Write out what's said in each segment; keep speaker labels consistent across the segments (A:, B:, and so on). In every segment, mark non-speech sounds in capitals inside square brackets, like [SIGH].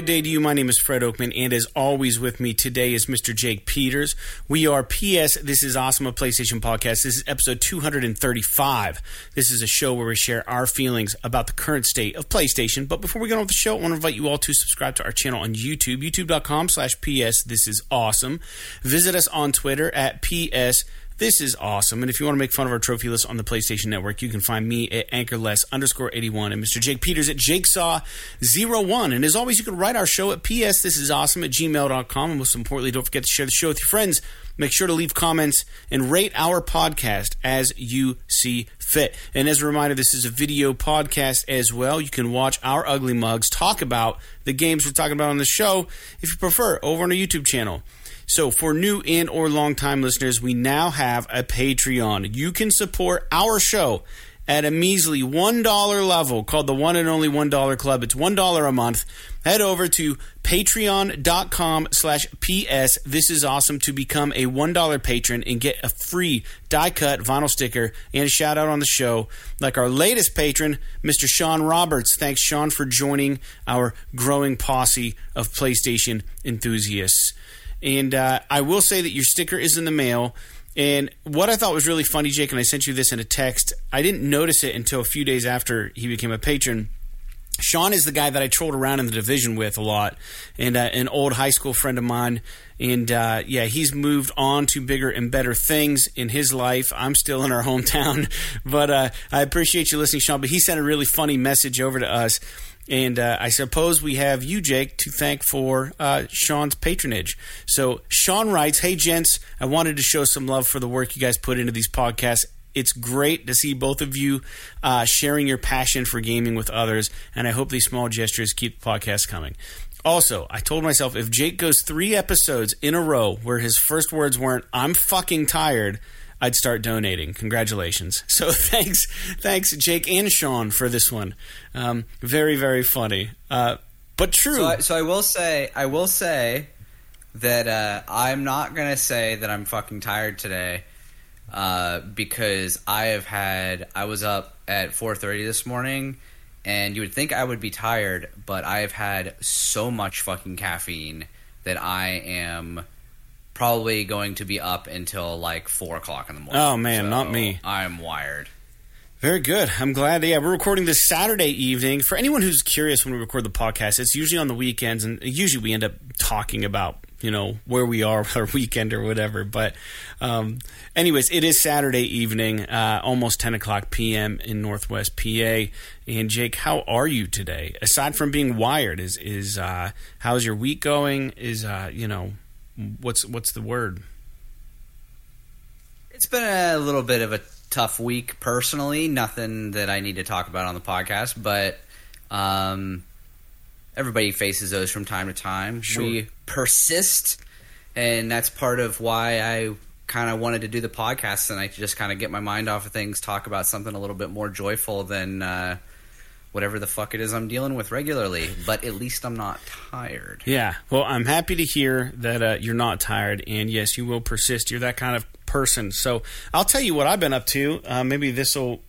A: good day to you. My name is Fred Oakman, and as always, with me today is Mr. Jake Peters. We are PS. This is Awesome, a PlayStation podcast. This is episode 235. This is a show where we share our feelings about the current state of PlayStation. But before we get on with the show, I want to invite you all to subscribe to our channel on YouTube, youtube.com slash PS. This is awesome. Visit us on Twitter at PS. This is awesome. And if you want to make fun of our trophy list on the PlayStation Network, you can find me at anchorless underscore 81 and Mr. Jake Peters at jakesaw01. And as always, you can write our show at PS This is awesome at gmail.com. And most importantly, don't forget to share the show with your friends. Make sure to leave comments and rate our podcast as you see fit. And as a reminder, this is a video podcast as well. You can watch our ugly mugs talk about the games we're talking about on the show if you prefer over on our YouTube channel. So, for new and or long-time listeners, we now have a Patreon. You can support our show at a measly $1 level called the one and only $1 club. It's $1 a month. Head over to patreon.com slash PS. This is awesome to become a $1 patron and get a free die cut vinyl sticker and a shout out on the show. Like our latest patron, Mr. Sean Roberts. Thanks, Sean, for joining our growing posse of PlayStation enthusiasts. And uh, I will say that your sticker is in the mail. And what I thought was really funny, Jake, and I sent you this in a text, I didn't notice it until a few days after he became a patron. Sean is the guy that I trolled around in the division with a lot, and uh, an old high school friend of mine. And uh, yeah, he's moved on to bigger and better things in his life. I'm still in our [LAUGHS] hometown, but uh, I appreciate you listening, Sean. But he sent a really funny message over to us and uh, I suppose we have you, Jake, to thank for uh, Sean's patronage. So Sean writes, "Hey gents, I wanted to show some love for the work you guys put into these podcasts." It's great to see both of you uh, sharing your passion for gaming with others, and I hope these small gestures keep the podcast coming. Also, I told myself if Jake goes three episodes in a row where his first words weren't "I'm fucking tired," I'd start donating. Congratulations. [LAUGHS] So thanks, thanks, Jake and Sean for this one. Um, very, very funny, uh, but true.
B: So I, so I will say, I will say that uh, I'm not gonna say that I'm fucking tired today uh, because I have had. I was up at 4:30 this morning, and you would think I would be tired, but I have had so much fucking caffeine that I am probably going to be up until like four o'clock in the morning.
A: Oh man, so not me.
B: I'm wired.
A: Very good. I'm glad. Yeah, we're recording this Saturday evening. For anyone who's curious when we record the podcast, it's usually on the weekends, and usually we end up talking about you know where we are our [LAUGHS] weekend or whatever. But, um, anyways, it is Saturday evening, uh, almost 10 o'clock p.m. in Northwest PA. And Jake, how are you today? Aside from being wired, is is uh, how's your week going? Is uh, you know what's what's the word?
B: It's been a little bit of a tough week personally. Nothing that I need to talk about on the podcast, but um, everybody faces those from time to time.
A: Sure.
B: We persist, and that's part of why I kind of wanted to do the podcast and I just kind of get my mind off of things, talk about something a little bit more joyful than uh, whatever the fuck it is I'm dealing with regularly. But at least I'm not tired.
A: Yeah. Well, I'm happy to hear that uh, you're not tired, and yes, you will persist. You're that kind of person. So I'll tell you what I've been up to. Uh, maybe this will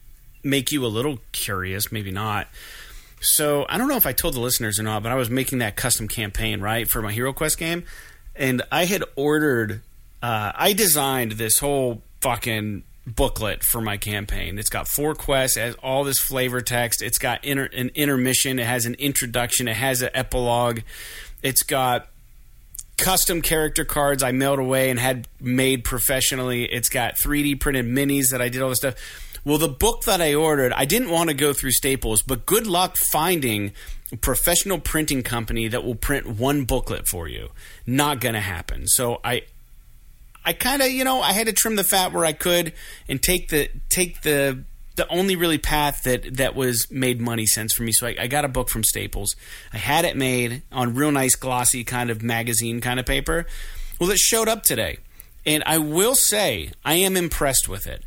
A: make you a little curious. Maybe not. So I don't know if I told the listeners or not, but I was making that custom campaign right for my Hero Quest game, and I had ordered. Uh, I designed this whole fucking booklet for my campaign. It's got four quests, it has all this flavor text. It's got inter- an intermission. It has an introduction. It has an epilogue. It's got custom character cards I mailed away and had made professionally. It's got 3D printed minis that I did all this stuff. Well, the book that I ordered, I didn't want to go through Staples, but good luck finding a professional printing company that will print one booklet for you. Not going to happen. So I I kind of, you know, I had to trim the fat where I could and take the take the the only really path that that was made money sense for me. So I, I, got a book from Staples. I had it made on real nice glossy kind of magazine kind of paper. Well, it showed up today, and I will say I am impressed with it.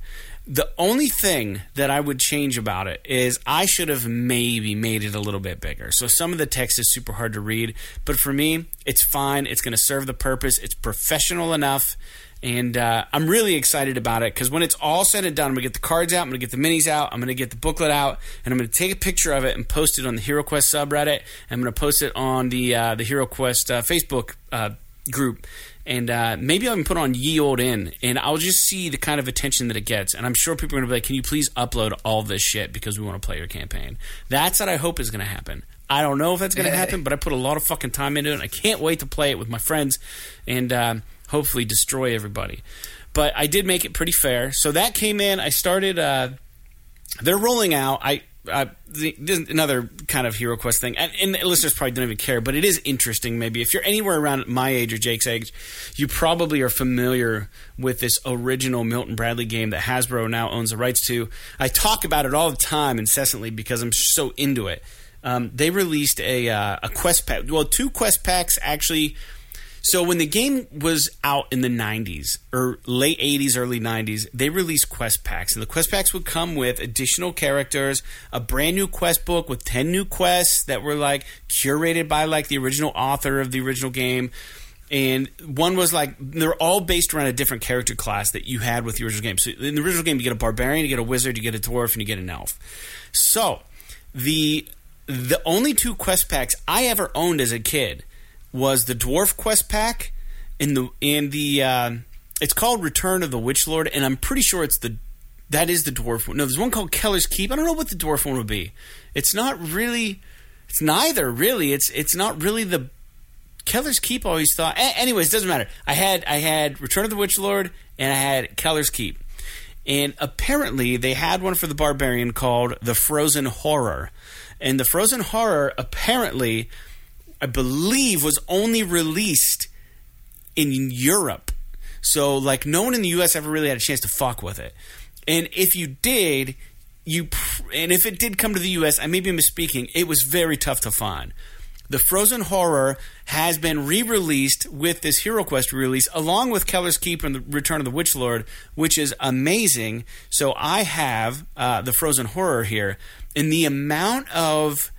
A: The only thing that I would change about it is I should have maybe made it a little bit bigger. So some of the text is super hard to read, but for me, it's fine. It's going to serve the purpose. It's professional enough And uh, I'm really excited about it because when it's all said and done, I'm going to get the cards out, I'm going to get the minis out, I'm going to get the booklet out, and I'm going to take a picture of it and post it on the Hero Quest subreddit. I'm going to post it on the uh, the Hero Quest uh, Facebook uh, group. And uh, maybe I'll even put on Ye Old In, and I'll just see the kind of attention that it gets. And I'm sure people are going to be like, "Can you please upload all this shit because we want to play your campaign?" That's what I hope is going to happen. I don't know if that's going to happen, but I put a lot of fucking time into it. And I can't wait to play it with my friends and uh, hopefully destroy everybody. But I did make it pretty fair. So that came in. I started. Uh, they're rolling out. I. Uh, the, another kind of hero quest thing, and, and listeners probably don't even care, but it is interesting. Maybe if you're anywhere around my age or Jake's age, you probably are familiar with this original Milton Bradley game that Hasbro now owns the rights to. I talk about it all the time, incessantly, because I'm so into it um, they released a uh, a quest pack. Well, two quest packs actually. So when the game was out in the 90s or late 80s, early 90s, they released quest packs, and the quest packs would come with additional characters, a brand new quest book with 10 new quests that were like curated by like the original author of the original game. And one was like they're all based around a different character class that you had with the original game. So in the original game, you get a barbarian, you get a wizard, you get a dwarf, and you get an elf. So the the only two quest packs I ever owned as a kid was the dwarf quest pack in the in the uh, it's called Return of the Witch Lord, and I'm pretty sure it's the that is the dwarf one. No, there's one called Kellar's Keep. I don't know what the dwarf one would be. It's not really. It's neither really. It's it's not really the Kellar's Keep. I always thought. A- anyways, doesn't matter. I had I had Return of the Witch Lord and I had Kellar's Keep, and apparently they had one for the barbarian called the Frozen Horror. And the Frozen Horror apparently, I believe, was only released in Europe. So, like, no one in the U.S. ever really had a chance to fuck with it. And if you did, you and if it did come to the U.S., I may be misspeaking. It was very tough to find. The Frozen Horror has been re-released with this Hero Quest release, along with Kellar's Keep and the Return of the Witch Lord, which is amazing. So I have uh, the Frozen Horror here, and the amount of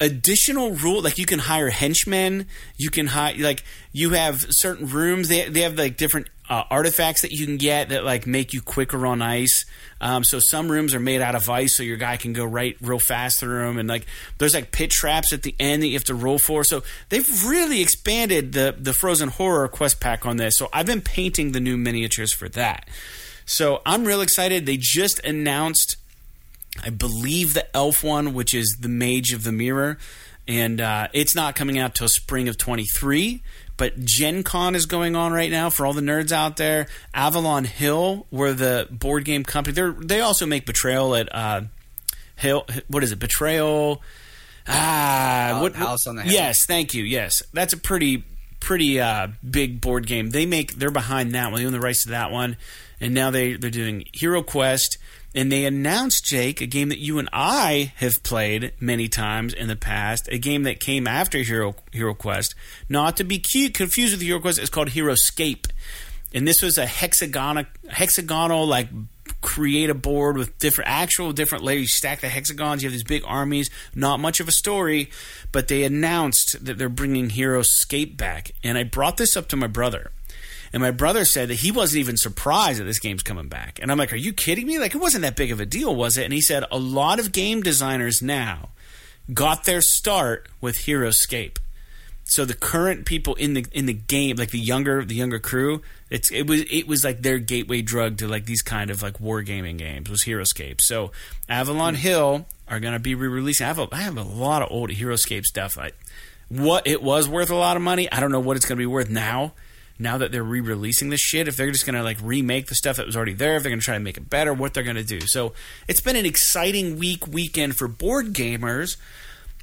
A: additional rule like you can hire henchmen you can hire like you have certain rooms they, they have like different uh, artifacts that you can get that like make you quicker on ice. Um, so some rooms are made out of ice so your guy can go right real fast through them and like there's like pit traps at the end that you have to roll for. So they've really expanded the the frozen horror quest pack on this. So i've been painting the new miniatures for that. So i'm real excited. They just announced I believe the Elf one, which is the Mage of the Mirror, and uh, it's not coming out till spring of 23. But Gen Con is going on right now for all the nerds out there. Avalon Hill, where the board game company, they they also make Betrayal at uh, Hill. What is it? Betrayal. Ah,
B: Uh,
A: what,
B: House on the Hill.
A: Yes, thank you. Yes, that's a pretty pretty uh, big board game. They make they're behind that one. They own the rights to that one, and now they they're doing Hero Quest. And they announced Jake a game that you and I have played many times in the past, a game that came after Hero Hero Quest, not to be cute, confused with Hero Quest. It's called Heroscape, and this was a hexagonal hexagonal like create a board with different actual different layers. You stack the hexagons. You have these big armies. Not much of a story, but they announced that they're bringing Heroscape back, and I brought this up to my brother. And my brother said that he wasn't even surprised that this game's coming back. And I'm like, are you kidding me? Like, it wasn't that big of a deal, was it? And he said, a lot of game designers now got their start with Heroscape. So the current people in the in the game, like the younger the younger crew, it's it was it was like their gateway drug to like these kind of like wargaming games was Heroscape. So Avalon hmm. Hill are going to be re-releasing. I have a, I have a lot of old Heroscape stuff. I, what it was worth a lot of money. I don't know what it's going to be worth now now that they're re-releasing this shit if they're just going to like remake the stuff that was already there if they're going to try to make it better what they're going to do. So it's been an exciting week weekend for board gamers.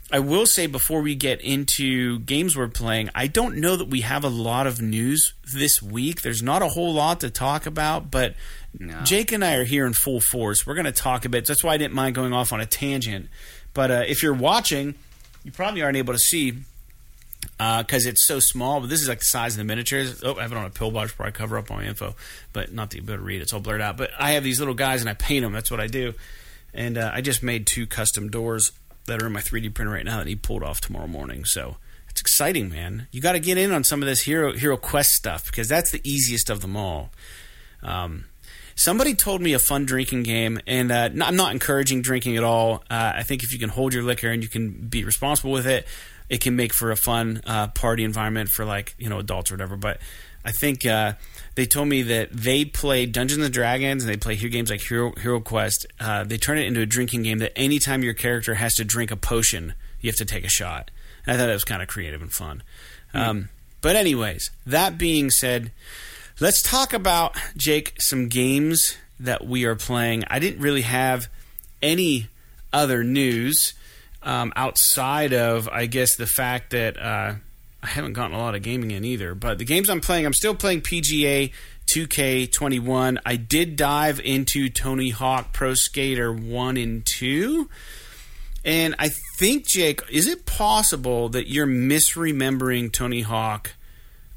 A: I will say before we get into games we're playing i don't know that we have a lot of news this week. There's not a whole lot to talk about but
B: No.
A: jake and i are here in full force. We're going to talk a bit. That's why i didn't mind going off on a tangent. But uh, if you're watching you probably aren't able to see because it's so small. But this is like the size of the miniatures. Oh, I have it on a pill box where I cover up my info, but not that you better read. It's all blurred out. But I have these little guys and I paint them. That's what I do. And uh, I just made two custom doors that are in my 3D printer right now that he pulled off tomorrow morning. So it's exciting, man. You got to get in on some of this hero hero quest stuff because that's the easiest of them all. Um, somebody told me a fun drinking game, and uh, I'm not encouraging drinking at all. Uh, I think if you can hold your liquor and you can be responsible with it, it can make for a fun uh, party environment for like you know adults or whatever. But I think uh, they told me that they play Dungeons and Dragons and they play here games like Hero, Hero Quest. Uh, they turn it into a drinking game that anytime your character has to drink a potion, you have to take a shot. And I thought that was kind of creative and fun. Mm. Um, but anyways, that being said, let's talk about Jake some games that we are playing. I didn't really have any other news um, outside of, I guess, the fact that uh, I haven't gotten a lot of gaming in either. But the games I'm playing, I'm still playing PGA 2K21. I did dive into Tony Hawk Pro Skater 1 and 2. And I think, Jake, is it possible that you're misremembering Tony Hawk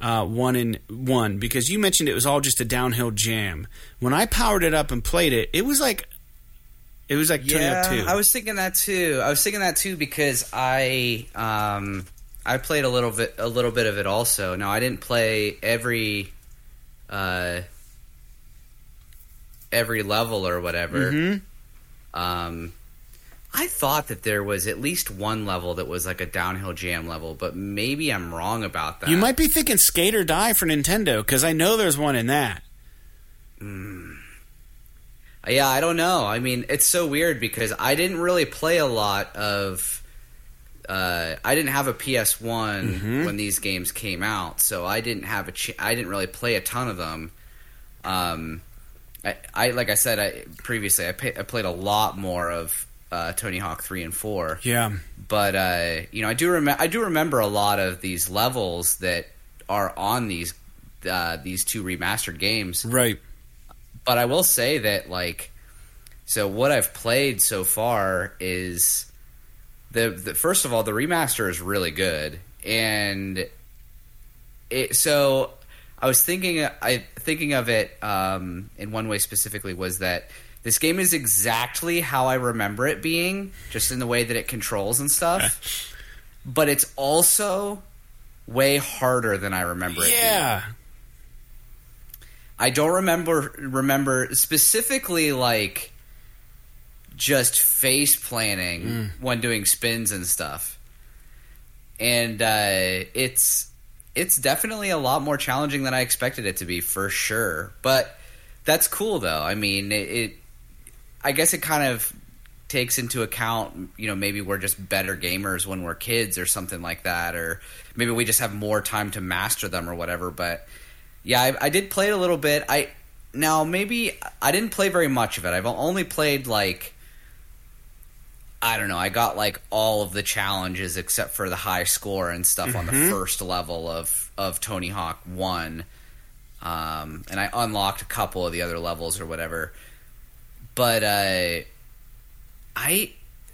A: uh, 1 and 1? Because you mentioned it was all just a downhill jam. When I powered it up and played it, it was like it was like
B: yeah,
A: 2.
B: I was thinking that too. I was thinking that too because I um, I played a little bit a little bit of it also. Now I didn't play every uh, every level or whatever.
A: Mm-hmm.
B: Um, I thought that there was at least one level that was like a downhill jam level, but maybe I'm wrong about that.
A: You might be thinking Skate or Die for Nintendo because I know there's one in that.
B: Mm. Yeah, I don't know. I mean, it's so weird because I didn't really play a lot of. Uh, I didn't have a PS One
A: Mhm.
B: when these games came out, so I didn't have a. Ch- I didn't really play a ton of them. Um, I, I like I said I, previously, I, pay, I played a lot more of uh, Tony Hawk three and four
A: Yeah.
B: but uh, you know, I do remember I do remember a lot of these levels that are on these uh, these two remastered games.
A: Right.
B: But I will say that like, so what I've played so far is the, the first of all the remaster is really good, and it so. I was thinking, I thinking of it um, in one way specifically was that this game is exactly how I remember it being, just in the way that it controls and stuff. [LAUGHS] but it's also way harder than I remember it. being. I don't remember remember specifically like just face planning when doing spins and stuff. And uh, it's it's definitely a lot more challenging than I expected it to be for sure. But that's cool though. I mean, it, it I guess it kind of takes into account, you know, maybe we're just better gamers when we're kids or something like that or maybe we just have more time to master them or whatever, but yeah, I, I did play it a little bit. I now maybe I didn't play very much of it. I've only played like I don't know. I got like all of the challenges except for the high score and stuff on the first level of of Tony Hawk One, um, and I unlocked a couple of the other levels or whatever. But uh, I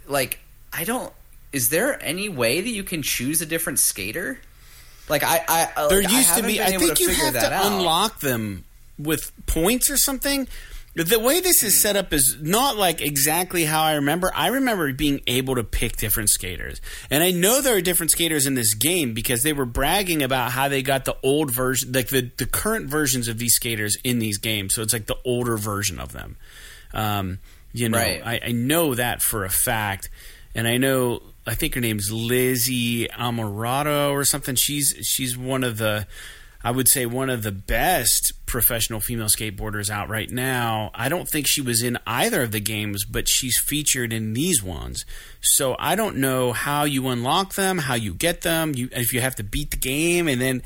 B: like I don't. Is there any way that you can choose a different skater? Like I, I like,
A: There
B: I
A: used to be. I think you have
B: that
A: to
B: out.
A: unlock them with points or something. The way this is set up is not like exactly how I remember. I remember being able to pick different skaters. And I know there are different skaters in this game because they were bragging about how they got the old version, like the, the current versions of these skaters in these games. So it's like the older version of them. Um, you know,
B: Right.
A: I, I know that for a fact. And I know, I think her name's Lizzie Amarato or something. She's she's one of the, I would say one of the best professional female skateboarders out right now. I don't think she was in either of the games, but she's featured in these ones. So I don't know how you unlock them, how you get them, you if you have to beat the game, and then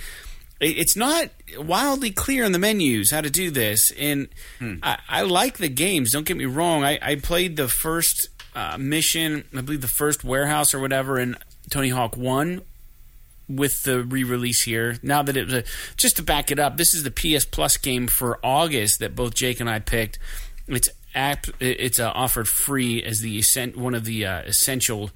A: it's not wildly clear in the menus how to do this. And hmm. I, I like the games. Don't get me wrong. I, I played the first uh, mission, I believe the first warehouse or whatever in Tony Hawk One with the re-release here. Now that it was a, just to back it up, this is the PS Plus game for August that both Jake and I picked. It's app. It's uh, offered free as the one of the uh, essential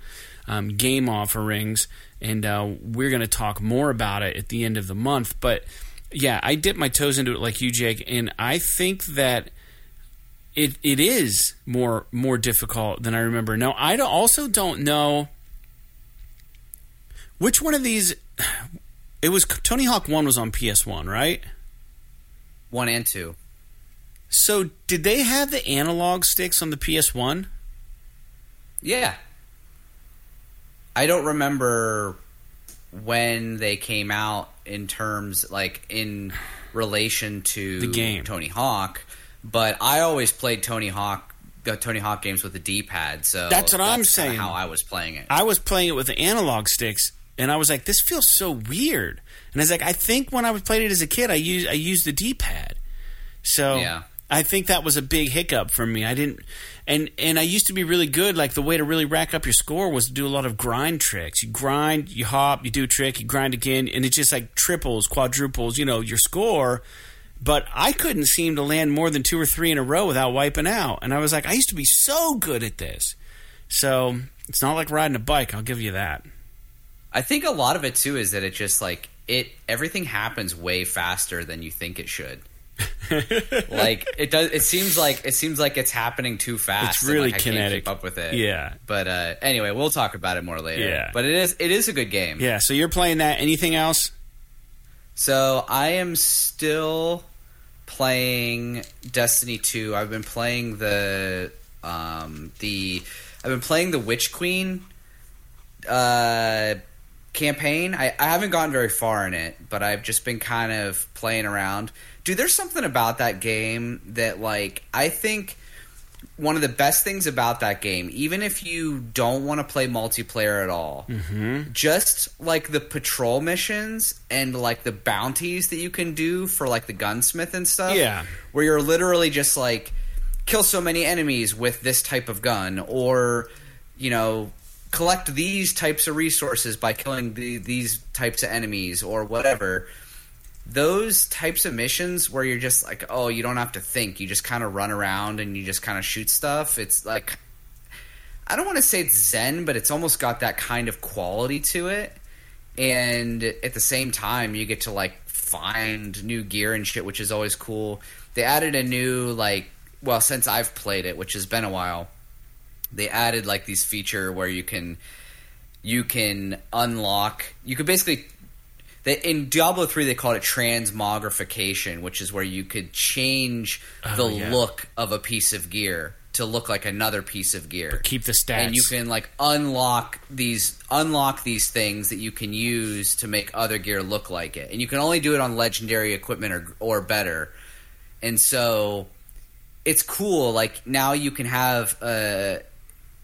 A: um, game offerings, and uh, we're going to talk more about it at the end of the month. But yeah, I dipped my toes into it like you, Jake, and I think that it it is more more difficult than I remember. Now, I also don't know Which one of these? It was Tony Hawk One was on PS One, right?
B: One and two.
A: So did they have the analog sticks on the PS One?
B: Yeah. I don't remember when they came out in terms like in relation to
A: The game.
B: Tony Hawk, but I always played Tony Hawk the Tony Hawk games with the D-pad, so
A: That's what I'm saying.
B: How I was playing it.
A: I was playing it with the analog sticks, and I was like, "This feels so weird." And I was like, "I think when I was playing it as a kid, I used I used the D pad." So
B: Yeah.
A: I think that was a big hiccup for me. I didn't, and and I used to be really good. Like the way to really rack up your score was to do a lot of grind tricks. You grind, you hop, you do a trick, you grind again, and it just like triples, quadruples, you know, your score. But I couldn't seem to land more than two or three in a row without wiping out. And I was like, I used to be so good at this. So it's not like riding a bike. I'll give you that.
B: I think a lot of it too is that it just like it everything happens way faster than you think it should. [LAUGHS] like it does it seems like it seems like it's happening too fast.
A: It's
B: and,
A: really
B: like, I can't
A: kinetic.
B: keep up with it.
A: Yeah.
B: But uh anyway, we'll talk about it more later.
A: Yeah.
B: But it is it is a good game.
A: Yeah. So you're playing that. Anything else?
B: So I am still playing Destiny 2. I've been playing the um the I've been playing the Witch Queen uh campaign. I, I haven't gotten very far in it, but I've just been kind of playing around. Dude, there's something about that game that like I think one of the best things about that game, even if you don't want to play multiplayer at all, mm-hmm. just like the patrol missions and like the bounties that you can do for like the gunsmith and stuff.
A: Yeah.
B: Where you're literally just like kill so many enemies with this type of gun or you know collect these types of resources by killing the, these types of enemies or whatever those types of missions where you're just like oh you don't have to think. You just kind of run around and you just kind of shoot stuff. It's like i don't want to say it's zen but it's almost got that kind of quality to it. And at the same time you get to like find new gear and shit which is always cool. They added a new like well since i've played it which has been a while they added like these feature where you can you can unlock you could basically they, in Diablo 3 they called it transmogrification which is where you could change the
A: Oh, yeah.
B: look of a piece of gear to look like another piece of gear
A: Keep the stats.
B: and you can like unlock these unlock these things that you can use to make other gear look like it and you can only do it on legendary equipment or or better and so it's cool like now you can have uh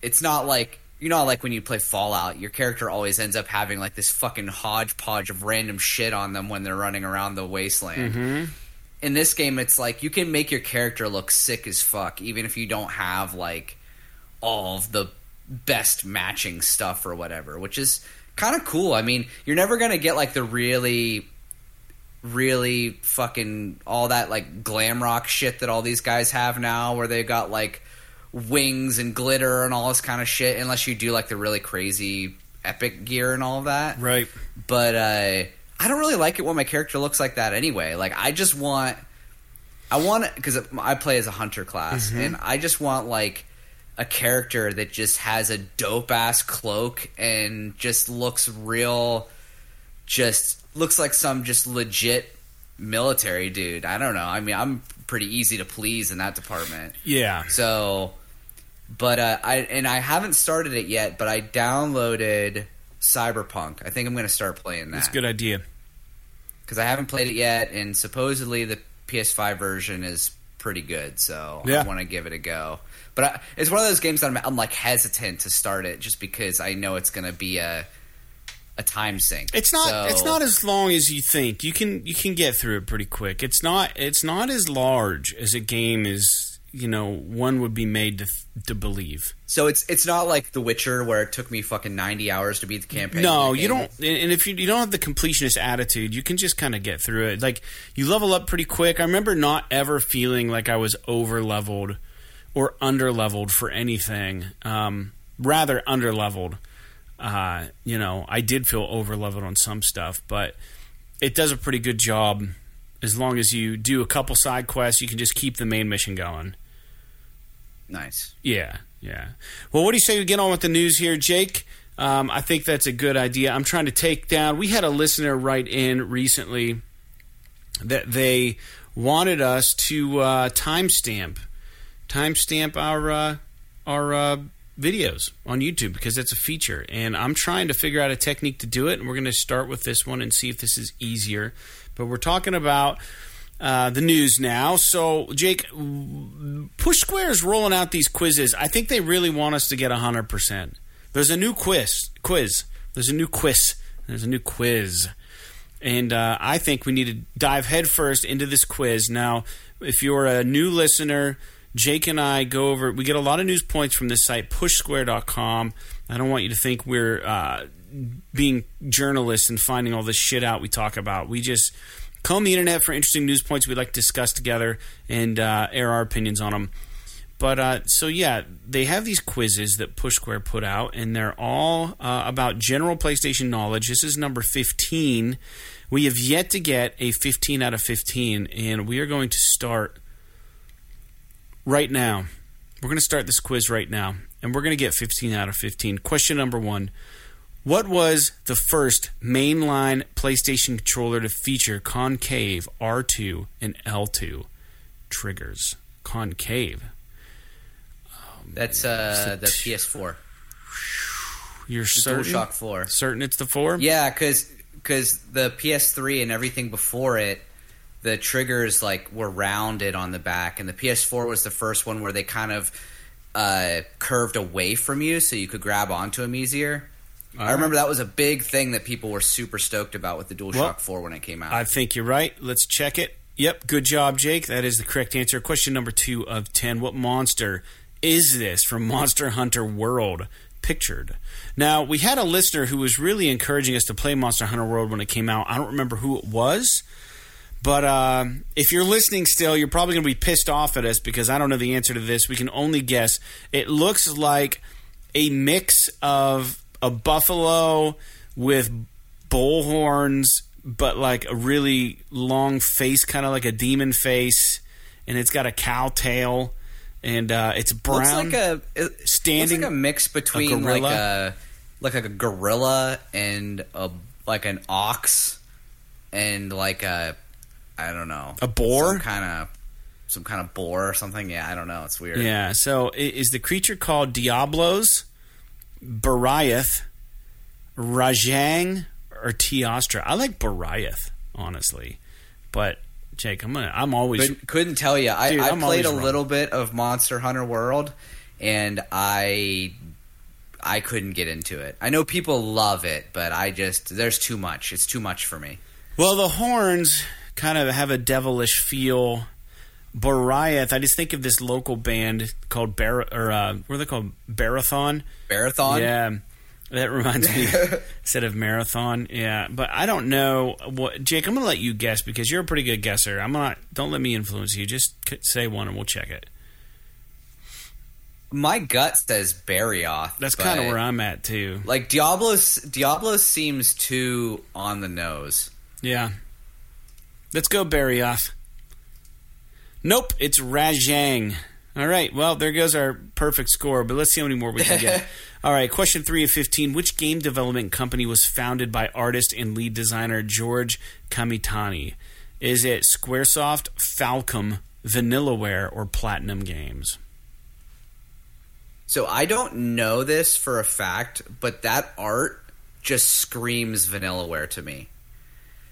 B: it's not like you know like when you play fallout your character always ends up having like this fucking hodgepodge of random shit on them when they're running around the wasteland. Mm-hmm. In this game it's like you can make your character look sick as fuck even if you don't have like all of the best matching stuff or whatever which is kind of cool. I mean you're never gonna get like the really really fucking all that like glam rock shit that all these guys have now where they got like wings and glitter and all this kind of shit unless you do like the really crazy epic gear and all of that
A: right.
B: but uh, I don't really like it when my character looks like that anyway. Like I just want, I want because I play as a hunter class, and I just want like a character that just has a dope ass cloak and just looks real, just looks like some just legit military dude. I don't know. I mean, I'm pretty easy to please in that department.
A: Yeah.
B: So, but uh, I and I haven't started it yet, but I downloaded Cyberpunk. I think I'm going to start playing that
A: That's a good idea.
B: because I haven't played it yet, and supposedly the PS5 version is pretty good. So
A: Yeah.
B: I want to give it a go. But I, it's one of those games that I'm, I'm like hesitant to start it just because I know it's going to be a a time sink.
A: It's not.
B: So-
A: It's not as long as you think. You can. You can get through it pretty quick. It's not. It's not as large as a game as you know one would be made to to believe.
B: So it's it's not like The Witcher where it took me fucking 90 hours to beat the campaign.
A: No,
B: The
A: you don't. And if you, you don't have the completionist attitude, you can just kind of get through it. Like you level up pretty quick. I remember not ever feeling like I was over leveled or under leveled for anything. Um, rather under leveled. Uh, you know, I did feel over leveled on some stuff, but it does a pretty good job. As long as you do a couple side quests, you can just keep the main mission going.
B: Nice.
A: Yeah, yeah. Well, what do you say we get on with the news here, Jake? Um, I think that's a good idea. I'm trying to take down. We had a listener write in recently that they wanted us to uh, timestamp timestamp our uh, our uh, videos on YouTube because that's a feature, and I'm trying to figure out a technique to do it. And we're going to start with this one and see if this is easier. But we're talking about. Uh, the news now. So, Jake, Push Square is rolling out these quizzes. I think they really want us to get 100%. There's a new quiz. Quiz. There's a new quiz. There's a new quiz. And uh, I think we need to dive headfirst into this quiz. Now, if you're a new listener, Jake and I go over, we get a lot of news points from this site, pushsquare.com. I don't want you to think we're uh, being journalists and finding all this shit out we talk about. We just comb the internet for interesting news points we'd like to discuss together and uh, air our opinions on them. But uh, so yeah, they have these quizzes that Push Square put out, and they're all uh, about general PlayStation knowledge. This is number fifteen. We have yet to get a fifteen out of fifteen, and we are going to start right now. We're going to start this quiz right now, and we're going to get fifteen out of fifteen. Question number one: What was the first mainline PlayStation controller to feature concave R2 and L2 triggers? Concave.
B: That's uh, the PS4.
A: You're certain?
B: DualShock 4.
A: Certain it's the four?
B: Yeah, because the PS3 and everything before it, the triggers like were rounded on the back, and the PS4 was the first one where they kind of uh, curved away from you, so you could grab onto them easier.
A: All
B: I remember that was a big thing that people were super stoked about with the DualShock
A: Well,
B: 4 when it came out.
A: I think you're right. Let's check it. Yep, good job, Jake. That is the correct answer. Question number two of 10. What monster is this from Monster Hunter World pictured? Now, we had a listener who was really encouraging us to play Monster Hunter World when it came out. I don't remember who it was. But uh, if you're listening still, you're probably going to be pissed off at us because I don't know the answer to this. We can only guess. It looks like a mix of a buffalo with bull horns, but like a really long face, kind of like a demon face, and it's got a cow tail, and uh, it's brown.
B: looks like a it
A: standing-
B: like a mix between like a like a gorilla and a like an ox and like a I don't know
A: A boar?
B: kind of some kind of boar or something. Yeah, I don't know. It's weird.
A: Yeah. So is the creature called Diablos, Barioth, Rajang, or Teostra? I like Barioth, honestly, but Jake, I'm gonna. I'm always.
B: Couldn't, couldn't tell you. I,
A: Dude,
B: I played a
A: wrong.
B: little bit of Monster Hunter World, and I I couldn't get into it. I know people love it, but I just there's too much. It's too much for me.
A: Well, the horns kind of have a devilish feel. Barioth, I just think of this local band called Bar or uh, what are they called? Barathon.
B: Marathon.
A: Yeah, that reminds me [LAUGHS] instead of marathon. Yeah, but I don't know what Jake. I'm gonna let you guess because you're a pretty good guesser. I'm not. Don't let me influence you. Just say one and we'll check it.
B: My gut says Barioth.
A: That's kind of where I'm at too.
B: like Diablos. Diablos seems too on the nose.
A: Yeah. Let's go, Barioth. Nope, it's Rajang. All right, well, there goes our perfect score, but let's see how many more we can get. [LAUGHS] All right, question three of 15. Which game development company was founded by artist and lead designer George Kamitani? Is it Squaresoft, Falcom, Vanillaware, or Platinum Games?
B: So I don't know this for a fact, but that art just screams Vanillaware to me.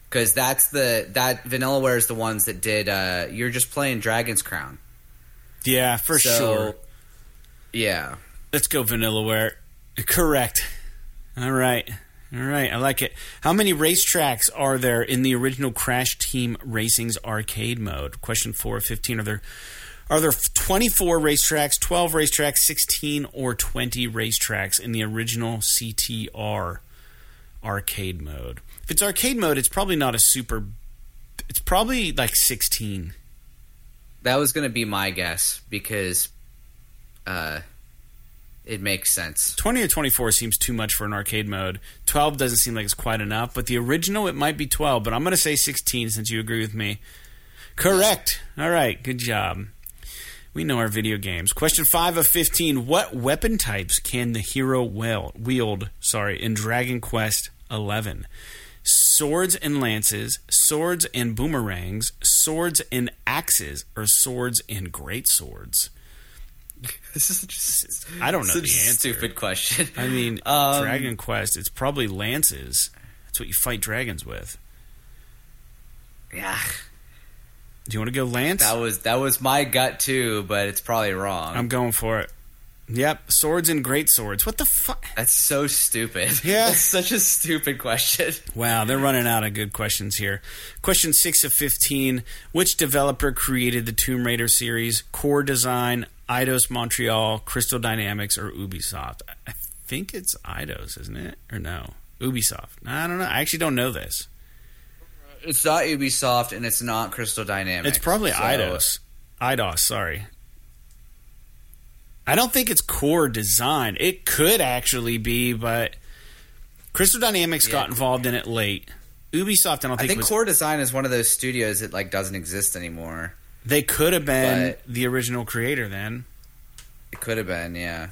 B: Because that's the that Vanillaware is the ones that did. Uh, you're just playing Dragon's Crown.
A: Yeah, for
B: So,
A: sure.
B: Yeah.
A: Let's go Vanillaware. Correct. All right. All right. I like it. How many racetracks are there in the original Crash Team Racing's arcade mode? Question 4 of 15. Are there are there 24 racetracks, 12 racetracks, 16 or 20 racetracks in the original CTR arcade mode? If it's arcade mode, it's probably not a super it's probably like 16.
B: That was going to be my guess because uh, it makes sense.
A: 20 or 24 seems too much for an arcade mode. 12 doesn't seem like it's quite enough, but the original it might be 12, but I'm going to say 16 since you agree with me. Correct. All right, good job. We know our video games. Question five of fifteen: What weapon types can the hero wield? Sorry, in Dragon Quest Eleven. Swords and lances, swords and boomerangs, swords and axes, or swords and great swords. [LAUGHS]
B: This is just
A: I don't know
B: such
A: the
B: a
A: answer.
B: stupid question.
A: I mean, [LAUGHS]
B: Um,
A: Dragon Quest. It's probably lances. That's what you fight dragons with.
B: yeah,
A: Do you want to go lance?
B: that was that was my gut too, but it's probably wrong.
A: I'm going for it. Yep, swords and great swords. What the fuck?
B: That's so stupid. [LAUGHS]
A: Yeah.
B: That's such a stupid question.
A: Wow, they're running out of good questions here. Question 6 of 15. Which developer created the Tomb Raider series? Core Design, Eidos Montreal, Crystal Dynamics, or Ubisoft? I think it's Eidos, isn't it? Or no? Ubisoft. I don't know. I actually don't know this.
B: It's not Ubisoft and it's not Crystal Dynamics.
A: It's probably
B: so-
A: Eidos. Eidos, sorry. I don't think it's Core Design. It could actually be, but Crystal Dynamics
B: Yeah.
A: got involved in it late. Ubisoft, I don't
B: I
A: think,
B: think
A: was
B: Core Design is one of those studios that like doesn't exist anymore.
A: They could have been the original creator then.
B: It could have been, yeah.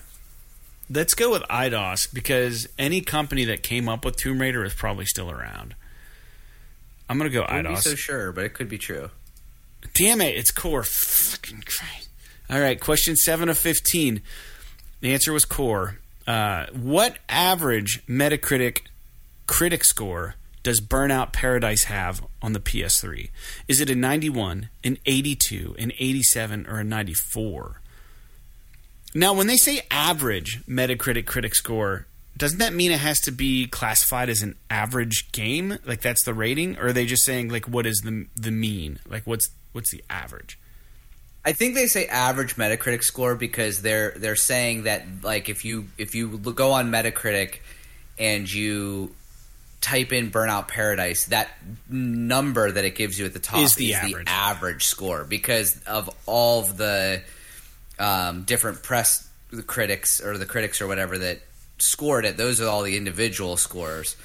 A: Let's go with Eidos because any company that came up with Tomb Raider is probably still around. I'm going to go Eidos.
B: so sure, but it could be true.
A: Damn it, it's Core. Fucking Christ. All right, question 7 of 15. The answer was Core. Uh, what average Metacritic critic score does Burnout Paradise have on the PS3? Is it a 91, an 82, an 87, or a 94? Now, when they say average Metacritic critic score, doesn't that mean it has to be classified as an average game? Like that's the rating, or are they just saying like what is the the mean? Like what's what's the average?
B: I think they say average Metacritic score because they're they're saying that like if you if you go on Metacritic and you type in Burnout Paradise, that number that it gives you at the top
A: Is the average.
B: average score because of all of the um, different press critics or the critics or whatever that scored it. Those are all the individual scores.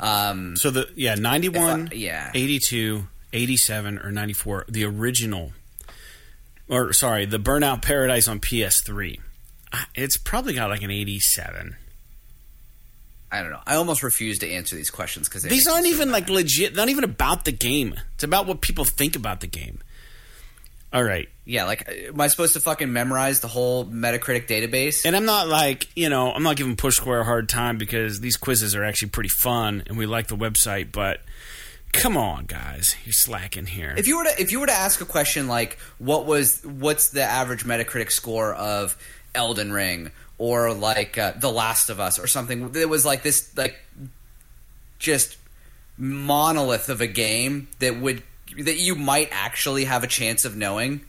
B: Um,
A: So the yeah, 91,
B: I- yeah.
A: 82, 87 or 94, the original or sorry, the Burnout Paradise on PS3. Ah, It's probably got like an 87.
B: I don't know. I almost refuse to answer these questions because
A: These aren't even like legit, not even about the game. It's about what people think about the game. All right.
B: Yeah, like, am I supposed to fucking memorize the whole Metacritic database?
A: And I'm not like, you know, I'm not giving Push Square a hard time because these quizzes are actually pretty fun and we like the website, but come on, guys. You're slacking here.
B: if you were to if you were to ask a question like, what was what's the average Metacritic score of Elden Ring or like uh, The Last of Us or something? It was like this like just monolith of a game that would that you might actually have a chance of knowing.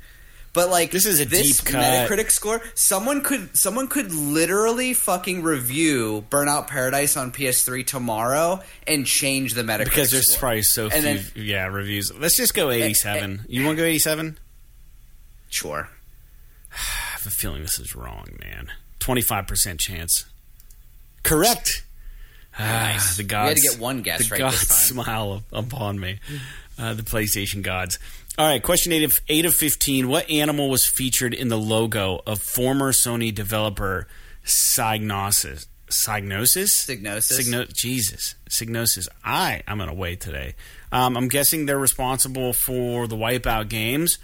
B: But like
A: This is a
B: this
A: deep cut.
B: Metacritic score, someone could someone could literally fucking review Burnout Paradise on PS3 tomorrow and change the Metacritic
A: because there's
B: score.
A: probably so few,
B: then-
A: yeah, reviews. Let's just go 87. you want to go 87?
B: Sure. [SIGHS]
A: I have a feeling this is wrong, man. 25% chance. Correct. Ah,
B: Nice.
A: the
B: We had to get one guess
A: the
B: right
A: gods
B: this time. [LAUGHS]
A: smile upon me. Uh, the PlayStation gods. All right, question eight of eight of fifteen. What animal was featured in the logo of former Sony developer Psygnosis? Psygnosis?
B: Signosis.
A: Signo- Jesus, Psygnosis. I I'm gonna wait today. Um, I'm guessing they're responsible for the Wipeout games.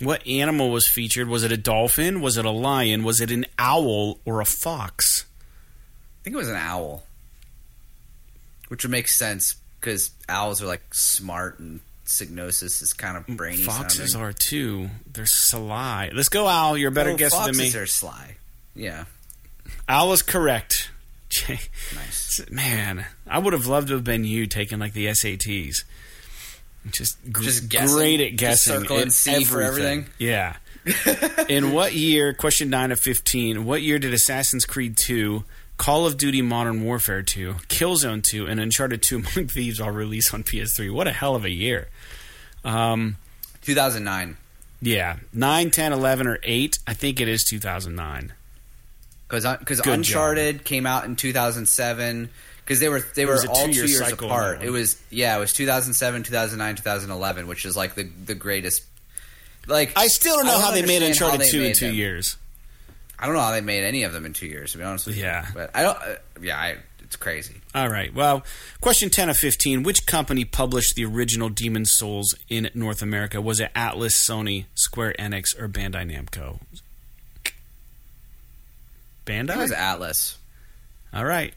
A: What animal was featured? Was it a dolphin? Was it a lion? Was it an owl or a fox?
B: I think it was an owl, which would make sense because owls are like smart and Psygnosis is kind of brainy.
A: Mm, foxes
B: sounding.
A: are too. They're sly. Let's go, Owl. You're a better
B: Oh,
A: guesser than me.
B: foxes are sly. Yeah,
A: Owl is correct. [LAUGHS]
B: Nice.
A: Man, I would have loved to have been you taking like the SATs. Just,
B: Just guessing.
A: great at
B: Just
A: guessing.
B: circle and C for everything?
A: Yeah. [LAUGHS] In what year, question 9 of 15, what year did Assassin's Creed 2, Call of Duty Modern Warfare 2, Killzone 2, and Uncharted 2 [LAUGHS] Among Thieves all release on PS3? What a hell of a year. Um,
B: 2009
A: yeah, 9, 10, 11, or 8. I think it is 2009.
B: because
A: Good
B: Uncharted came out in 2007 because they were they were all two
A: two-year
B: years
A: cycle on that
B: apart. It was yeah, it was 2007, 2009, 2011, which is like the the greatest Like
A: I still don't know
B: don't
A: how they made Uncharted 2 in 2
B: them.
A: years.
B: I don't know how they made any of them in two years. To be honest with you,
A: Yeah.
B: But I don't. Uh, yeah, I, it's crazy.
A: All right. Well, question 10 of 15. Which company published the original Demon Souls in North America? Was it Atlus, Sony, Square Enix, or Bandai Namco? Bandai?
B: It was Atlus.
A: All right.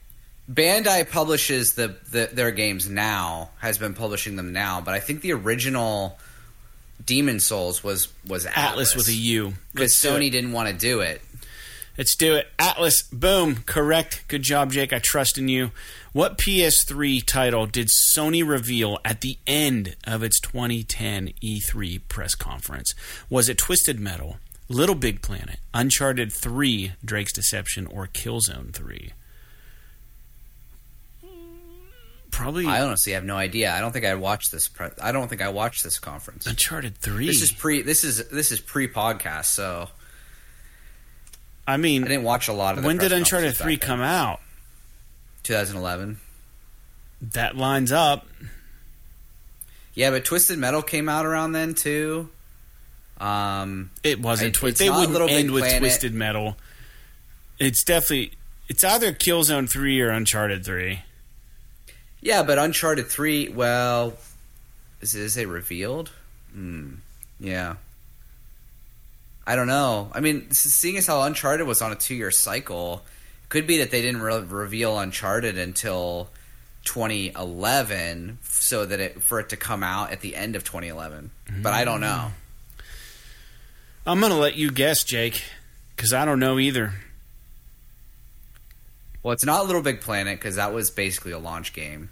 B: Bandai publishes the, the their games now. Has been publishing them now, but I think the original Demon Souls was was Atlus,
A: Atlus with a U.
B: because Sony didn't want to do it.
A: Let's do it. Atlus, boom, correct. Good job, Jake. I trust in you. What PS3 title did Sony reveal at the end of its 2010 E3 press conference? Was it Twisted Metal, Little Big Planet, Uncharted 3, Drake's Deception, or Killzone 3? Probably
B: I honestly have no idea. I don't think I watched this. Pre- I don't think I watched this conference.
A: Uncharted 3.
B: This is pre. This is this is pre podcast. So
A: I mean,
B: I didn't watch a lot of. The
A: when did Uncharted 3 come out?
B: 2011.
A: That lines up.
B: Yeah, but Twisted Metal came out around then too. Um,
A: It wasn't Twisted. They wouldn't
B: Little Big
A: end with
B: Planet.
A: Twisted Metal. It's definitely it's either Killzone three or Uncharted three.
B: yeah, but Uncharted Three. Well, is it, is it revealed? Hmm. Yeah. I don't know. I mean, seeing as how Uncharted was on a two-year cycle, it could be that they didn't re- reveal Uncharted until 2011, so that it for it to come out at the end of 2011. But I don't know.
A: I'm gonna let you guess, Jake, because I don't know either.
B: Well, it's not Little Big Planet because that was basically a launch game,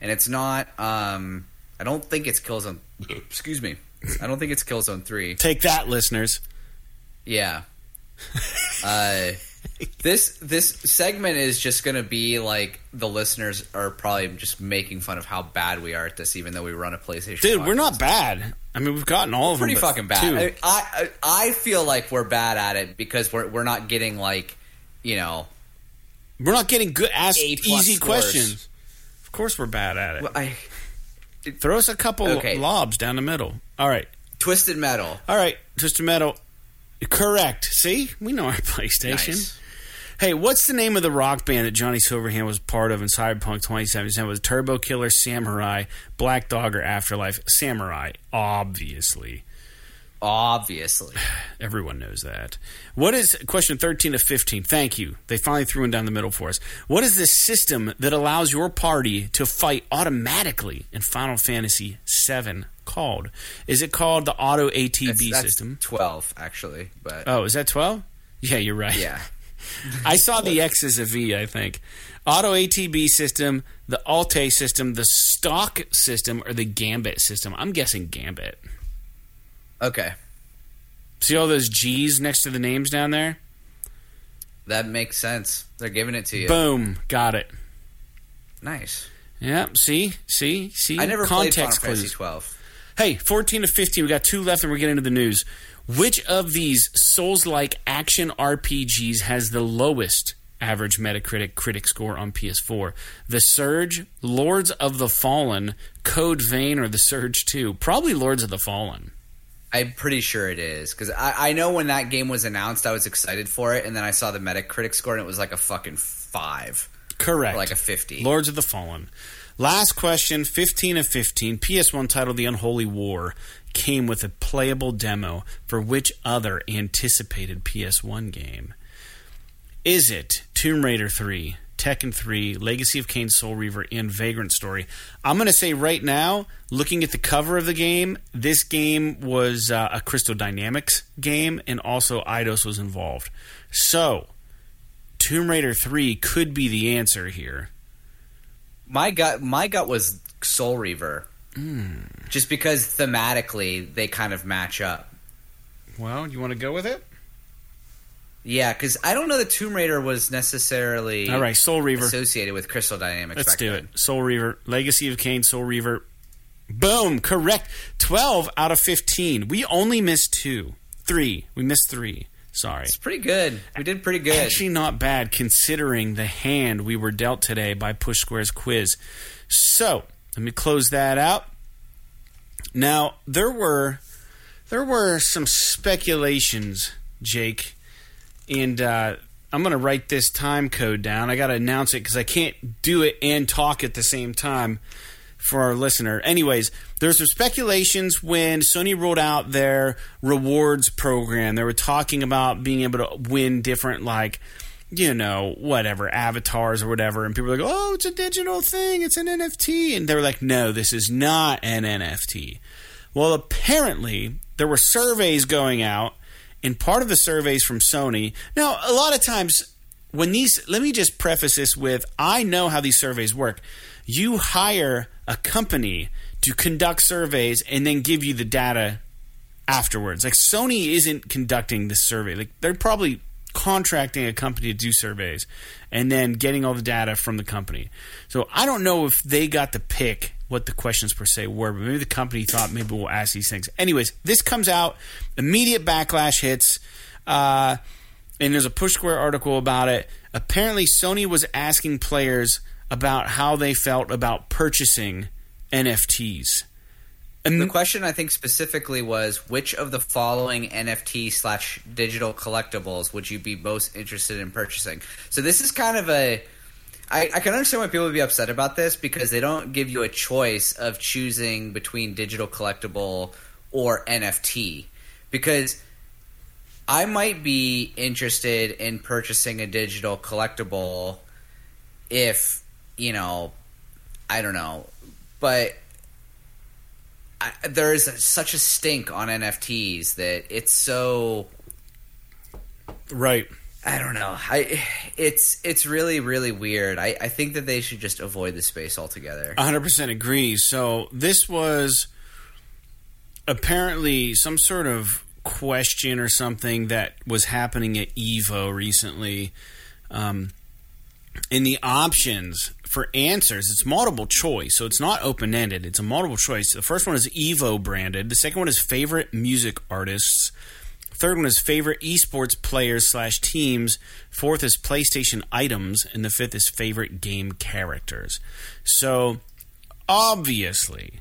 B: and it's not. Um, I don't think it's Killzone. [LAUGHS] Excuse me. I don't think it's Killzone Three.
A: Take that, listeners.
B: Yeah. [LAUGHS] Uh, this this segment is just going to be like the listeners are probably just making fun of how bad we are at this, even though we run a PlayStation.
A: Dude, we're not bad. I mean, we've gotten all of
B: pretty
A: them. but
B: fucking bad. I, I I feel like we're bad at it because we're we're not getting like you know.
A: we're not getting good. Ask
B: A plus
A: easy
B: scores.
A: questions. Of course, we're bad at it.
B: I,
A: Throw us a couple
B: Okay.
A: lobs down the middle. All right,
B: Twisted Metal.
A: all right. Twisted Metal. Correct. See, we know our [LAUGHS] PlayStation.
B: Nice.
A: Hey, what's the name of the rock band that Johnny Silverhand was part of in Cyberpunk 2077? Was it Turbo Killer, Samurai, Black Dog, or Afterlife? Samurai, obviously.
B: Obviously. [SIGHS]
A: Everyone knows that. What is question 13 to 15? Thank you. They finally threw one down the middle for us. What is the system that allows your party to fight automatically in Final Fantasy VII called? Is it called the Auto ATB
B: That's- that's
A: system?
B: 12, actually. But
A: Oh, is that 12? Yeah, you're right.
B: yeah. [LAUGHS]
A: I saw the X as a V, I think. Auto ATB system, the Alte system, the stock system, or the Gambit system. I'm guessing Gambit.
B: Okay.
A: See all those G's next to the names down there?
B: That makes sense. They're giving it to you.
A: Boom, got it.
B: nice.
A: Yeah, see, see, see.
B: I never played Final
A: context
B: Fantasy 12.
A: Hey, 14 to 15. We got two left, and we're getting to the news. Which of these Souls-like action RPGs has the lowest average Metacritic critic score on PS4? The Surge, Lords of the Fallen, Code Vein, or The Surge 2? Probably Lords of the Fallen.
B: I'm pretty sure it is because I, I know when that game was announced, I was excited for it, and then I saw the Metacritic score, and it was like a fucking five,
A: Correct.
B: or like a fifty.
A: Lords of the Fallen. Last question, 15 of 15. PS1 title, The Unholy War came with a playable demo for which other anticipated PS1 game? Is it Tomb Raider 3, Tekken 3, Legacy of Kain Soul Reaver, and Vagrant Story? I'm going to say right now, looking at the cover of the game, this game was uh, a Crystal Dynamics game, and also Eidos was involved. So, Tomb Raider 3 could be the answer here.
B: My gut, my gut was Soul Reaver,
A: Hmm.
B: just because thematically they kind of match up.
A: Well, you want to go with it?
B: Yeah, because I don't know that Tomb Raider was necessarily
A: All right, Soul Reaver.
B: associated with Crystal Dynamics.
A: Let's do
B: then.
A: it. Soul Reaver, Legacy of Kain, Soul Reaver. Boom, correct. 12 out of 15. We only missed two. Three. We missed three. Sorry.
B: It's pretty good. We did pretty good.
A: Actually, not bad considering the hand we were dealt today by Push Square's quiz. So, let me close that out. Now, there were there were some speculations, Jake, and uh, I'm going to write this time code down. I got to announce it because I can't do it and talk at the same time for our listener. Anyways, there's some speculations when Sony rolled out their rewards program. They were talking about being able to win different, like, you know, whatever, avatars or whatever. And people are like, oh, it's a digital thing, it's an NFT. And they were like, no, this is not an NFT. Well, apparently, there were surveys going out, and part of the surveys from Sony. Now, a lot of times, when these, let me just preface this with I know how these surveys work. You hire a company to conduct surveys and then give you the data afterwards. Like Sony isn't conducting this survey. Like they're probably contracting a company to do surveys and then getting all the data from the company. So I don't know if they got to pick what the questions per se were, but maybe the company thought maybe we'll ask these things. Anyways, this comes out, immediate backlash hits, uh, and there's a Push Square article about it. Apparently, Sony was asking players about how they felt about purchasing NFTs.
B: And the question I think specifically was which of the following NFT slash digital collectibles would you be most interested in purchasing? So this is kind of a I, I can understand why people would be upset about this because they don't give you a choice of choosing between digital collectible or NFT. Because I might be interested in purchasing a digital collectible if, you know, I don't know, but I, there is such a stink on NFTs that it's so
A: right.
B: I don't know. I it's it's really really weird. I, I think that they should just avoid the space altogether.
A: 100% agree. So this was apparently some sort of question or something that was happening at Evo recently. Um, in the options for answers, it's multiple choice, so it's not open ended. It's a multiple choice. The first one is Evo branded. The second one is favorite music artists. Third one is favorite esports players slash teams. Fourth is PlayStation items, and the fifth is favorite game characters. So obviously,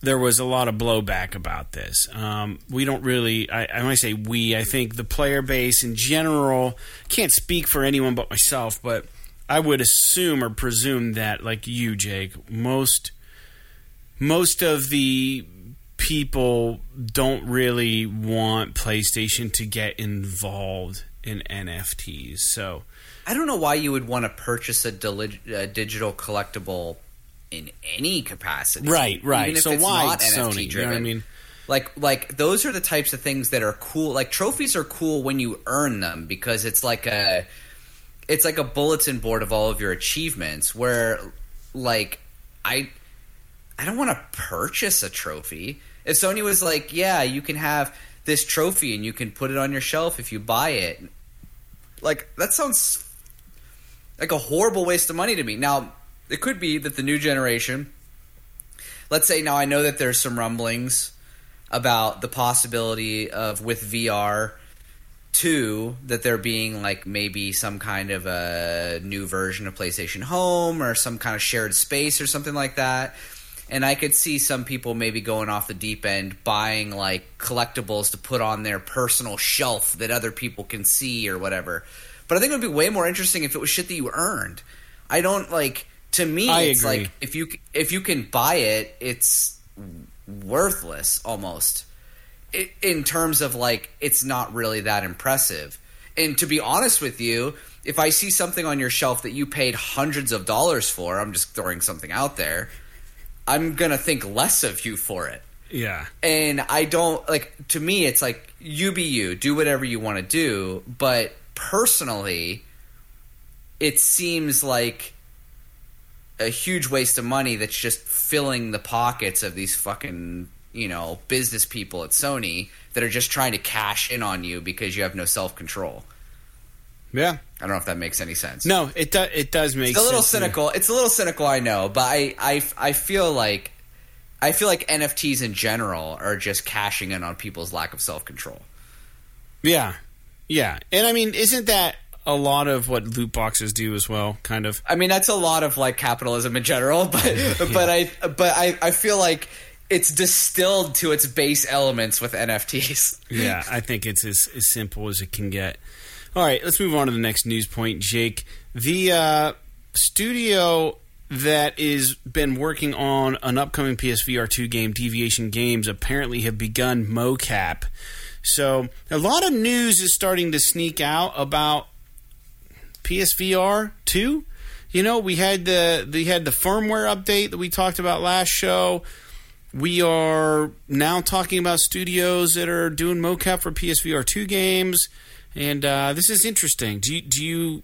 A: there was a lot of blowback about this. Um, we don't really, I, I might say we, I think the player base in general, can't speak for anyone but myself, but I would assume or presume that, like you, Jake, most most of the people don't really want PlayStation to get involved in NFTs. So
B: I don't know why you would want to purchase a, deli- a digital collectible in any capacity.
A: Right, right. So why Sony? You know what I mean?
B: Like like those are the types of things that are cool. Like trophies are cool when you earn them because it's like a it's like a bulletin board of all of your achievements where like I I don't want to purchase a trophy. If Sony was like, "Yeah, you can have this trophy and you can put it on your shelf if you buy it." Like that sounds like a horrible waste of money to me. Now, it could be that the new generation let's say now I know that there's some rumblings about the possibility of with VR two that there being like maybe some kind of a new version of PlayStation Home or some kind of shared space or something like that. And I could see some people maybe going off the deep end buying like collectibles to put on their personal shelf that other people can see or whatever. But I think it would be way more interesting if it was shit that you earned. I don't like to me
A: I
B: it's
A: agree.
B: like if you if you can buy it, it's worthless almost i- in terms of like it's not really that impressive. And to be honest with you, if I see something on your shelf that you paid hundreds of dollars for, I'm just throwing something out there. I'm gonna think less of you for it.
A: yeah.
B: And I don't like to me it's like you be you, do whatever you want to do, but personally it seems like a huge waste of money that's just filling the pockets of these fucking, you know, business people at Sony that are just trying to cash in on you because you have no self-control.
A: Yeah.
B: I don't know if that makes any sense.
A: No, it does. It does make.
B: It's a little
A: sense to me.
B: cynical. It's a little cynical, I know, but I, I, I feel like I feel like NFTs in general are just cashing in on people's lack of self control.
A: Yeah, yeah, and I mean, isn't that a lot of what loot boxes do as well? Kind of.
B: I mean, that's a lot of like capitalism in general, [LAUGHS] but [LAUGHS] but I but I, I feel like it's distilled to its base elements with NFTs.
A: yeah, [LAUGHS] I think it's as, as simple as it can get. All right, let's move on to the next news point, Jake. The uh, studio that is been working on an upcoming PSVR 2 game, Deviation Games, apparently have begun mocap. So a lot of news is starting to sneak out about PSVR 2. You know, we had the we had the firmware update that we talked about last show. We are now talking about studios that are doing mocap for PSVR 2 games, and uh, this is interesting. Do you, do you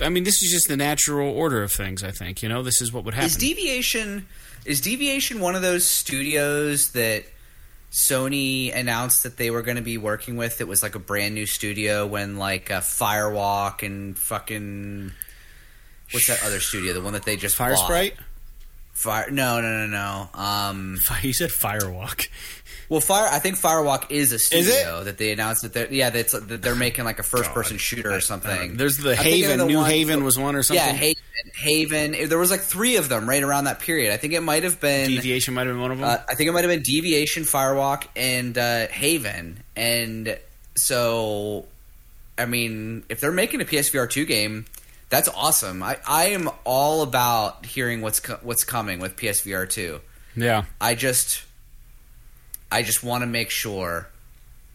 A: I mean, this is just the natural order of things. I think you know this is what would happen.
B: Is Deviation is Deviation one of those studios that Sony announced that they were going to be working with? It was like a brand new studio when like uh, Firewalk and fucking what's that other studio? The one that they just
A: Fire
B: bought?
A: Sprite.
B: Fire? No, no, no, no. Um,
A: You said Firewalk.
B: well, Fire. I think Firewalk is a
A: it?
B: studio that they announced that they're yeah that's that they're making like a first person shooter or something.
A: There's the
B: I'm thinking of
A: Haven.
B: the
A: New
B: one-
A: Haven was one or something.
B: Yeah, Haven. Haven. There was like three of them right around that period. I think it might have been.
A: Deviation might have been one of them.
B: Uh, I think it might have been Deviation, Firewalk, and uh, Haven. And so, I mean, if they're making a PSVR two game, that's awesome. I, I am all about hearing what's co- what's coming with PSVR two.
A: yeah.
B: I just, I just want to make sure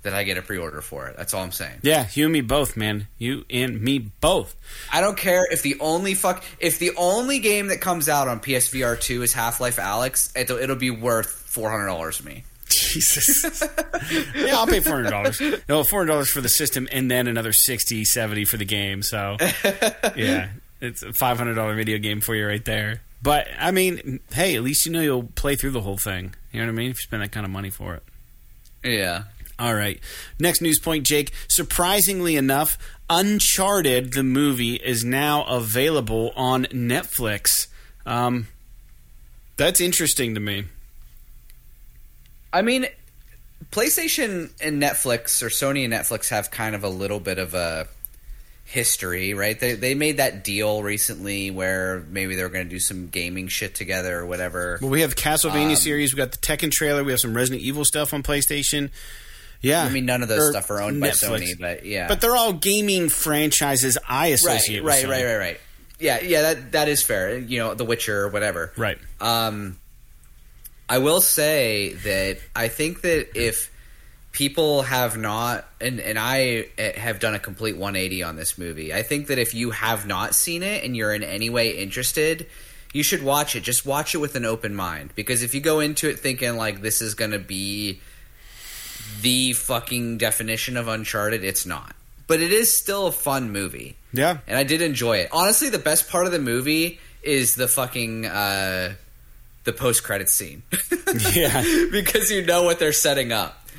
B: that I get a pre order for it. That's all I'm saying.
A: Yeah, you and me both, man. You and me both.
B: I don't care if the only fuck if the only game that comes out on PSVR two is Half Life Alyx. It'll, it'll be worth four hundred dollars to me.
A: Jesus. [LAUGHS] yeah, I'll pay four hundred dollars. No, four hundred dollars for the system, and then another 60 70 for the game. So, [LAUGHS] yeah, it's a five hundred dollar video game for you right there. But I mean, hey, at least you know you'll play through the whole thing. You know what I mean? If you spend that kind of money for it.
B: Yeah.
A: All right. Next news point, Jake. Surprisingly enough, Uncharted, the movie, is now available on Netflix. Um, that's interesting to me.
B: I mean, PlayStation and Netflix, or Sony and Netflix, have kind of a little bit of a history, right? They they made that deal recently where maybe they were going to do some gaming shit together or whatever.
A: Well, we have the Castlevania
B: Um,
A: series. We got the Tekken trailer. We have some Resident Evil stuff on PlayStation. Yeah,
B: I mean, none of those stuff are owned by Sony, but yeah,
A: But they're all gaming franchises I associate
B: right,
A: with
B: right,
A: Sony.
B: right, right. Yeah, yeah, that that is fair. You know, The Witcher or whatever.
A: Right.
B: Um, I will say that I think that if people have not, and and I eh, have done a complete 180 on this movie. I think that if you have not seen it and you're in any way interested, you should watch it. Just watch it with an open mind because if you go into it thinking like this is going to be the fucking definition of Uncharted, it's not. But it is still a fun movie
A: Yeah.
B: and I did enjoy it. Honestly, the best part of the movie is the fucking uh, the post credit scene. [LAUGHS]
A: Yeah. [LAUGHS]
B: because you know what they're setting up,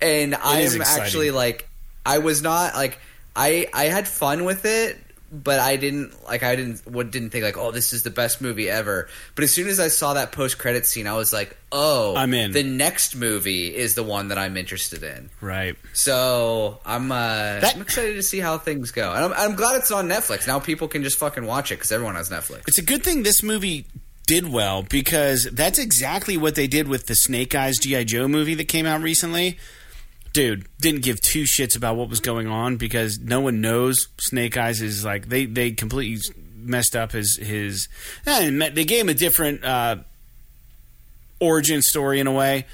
B: and I am actually like, I was not like, I I had fun with it. But I didn't like. I didn't. What didn't think like, oh, this is the best movie ever. But as soon as I saw that post credit scene, I was like, oh,
A: I'm in.
B: The next movie is the one that I'm interested in.
A: Right.
B: So I'm uh,
A: That-
B: I'm excited to see how things go, and I'm, I'm glad it's on Netflix now. People can just fucking watch it because everyone has Netflix.
A: It's a good thing this movie did well because that's exactly what they did with the Snake Eyes G.I. Joe movie that came out recently. Dude, didn't give two shits about what was going on because no one knows Snake Eyes is like they they completely messed up his his eh, they gave him a different uh, origin story in a way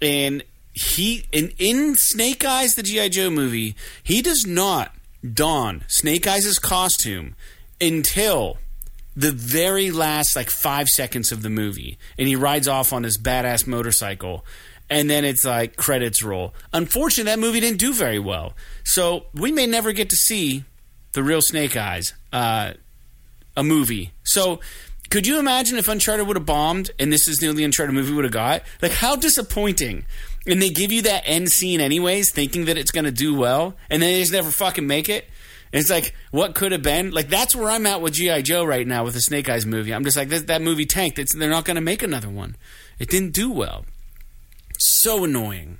A: and he in in Snake Eyes the GI Joe movie, he does not don Snake Eyes' costume until the very last like 5 seconds of the movie and he rides off on his badass motorcycle and then it's like credits roll. Unfortunately, that movie didn't do very well. So, we may never get to see the real Snake Eyes uh a movie. So, could you imagine if Uncharted would have bombed and this is the only Uncharted movie would have got? Like, how disappointing. And they give you that end scene anyways, thinking that it's going to do well, and then they just never fucking make it. It's like, what could have been? Like, that's where I'm at with G.I. Joe right now with the Snake Eyes movie. I'm just like, that, that movie tanked. It's, they're not going to make another one. It didn't do well. So annoying.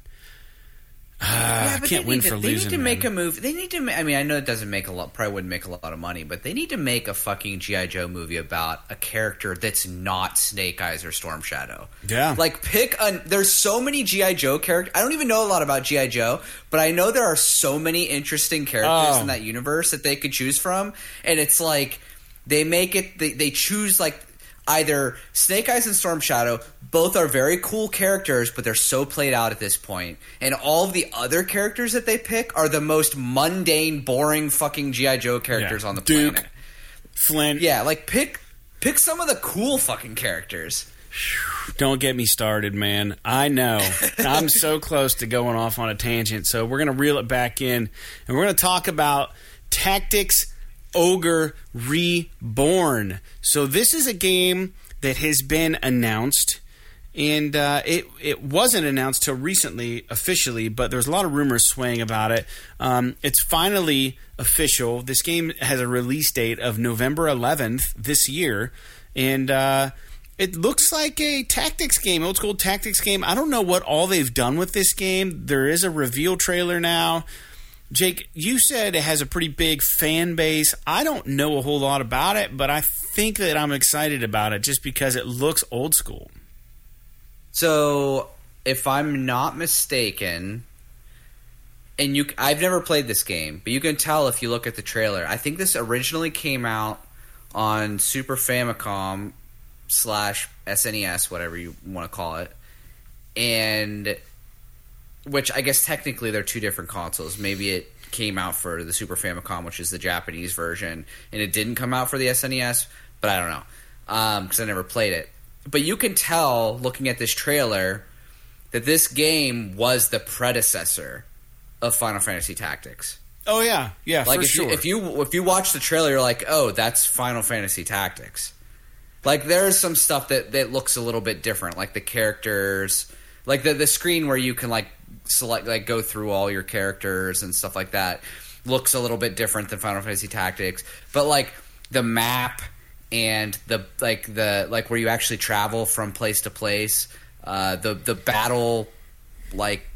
A: Ah, I
B: but
A: can't
B: they
A: win
B: need to,
A: for
B: They
A: losing.
B: need to make
A: man.
B: a move. They need to. I mean, I know it doesn't make a lot. Probably wouldn't make a lot of money, but they need to make a fucking GI Joe movie about a character that's not Snake Eyes or Storm Shadow.
A: Yeah.
B: like pick a. There's so many GI Joe characters. I don't even know a lot about GI Joe, but I know there are so many interesting characters
A: Oh.
B: in that universe that they could choose from, and it's like they make it. They, they choose like either Snake Eyes and Storm Shadow. Both are very cool characters, but they're so played out at this point. And all of the other characters that they pick are the most mundane, boring fucking GI Joe characters
A: Yeah.
B: on the planet.
A: Duke.
B: planet.
A: Flint.
B: Yeah, like pick pick some of the cool fucking characters.
A: Don't get me started, man. I know. [LAUGHS] I'm so close to going off on a tangent. So we're going to reel it back in and we're going to talk about Tactics Ogre Reborn. So this is a game that has been announced. And uh, it it wasn't announced till recently officially, but there's a lot of rumors swaying about it. Um, it's finally official. This game has a release date of November 11th this year, and uh, it looks like a tactics game, old school tactics game. I don't know what all they've done with this game. There is a reveal trailer now. Jake, you said it has a pretty big fan base. I don't know a whole lot about it, but I think that I'm excited about it just because it looks old school.
B: So, if I'm not mistaken, and you, I've never played this game, but you can tell if you look at the trailer. I think this originally came out on Super Famicom slash SNES, whatever you want to call it, and which I guess technically they're two different consoles. Maybe it came out for the Super Famicom, which is the Japanese version, and it didn't come out for the SNES, but I don't know um, because I never played it. But you can tell looking at this trailer that this game was the predecessor of Final Fantasy Tactics.
A: Oh yeah, yeah,
B: Like
A: for
B: if
A: sure.
B: you if you if you watch the trailer, you're like, oh, that's Final Fantasy Tactics. Like there's some stuff that that looks a little bit different, like the characters, like the the screen where you can like select like go through all your characters and stuff like that looks a little bit different than Final Fantasy Tactics. But like the map and the like the like where you actually travel from place to place, uh, the the battle like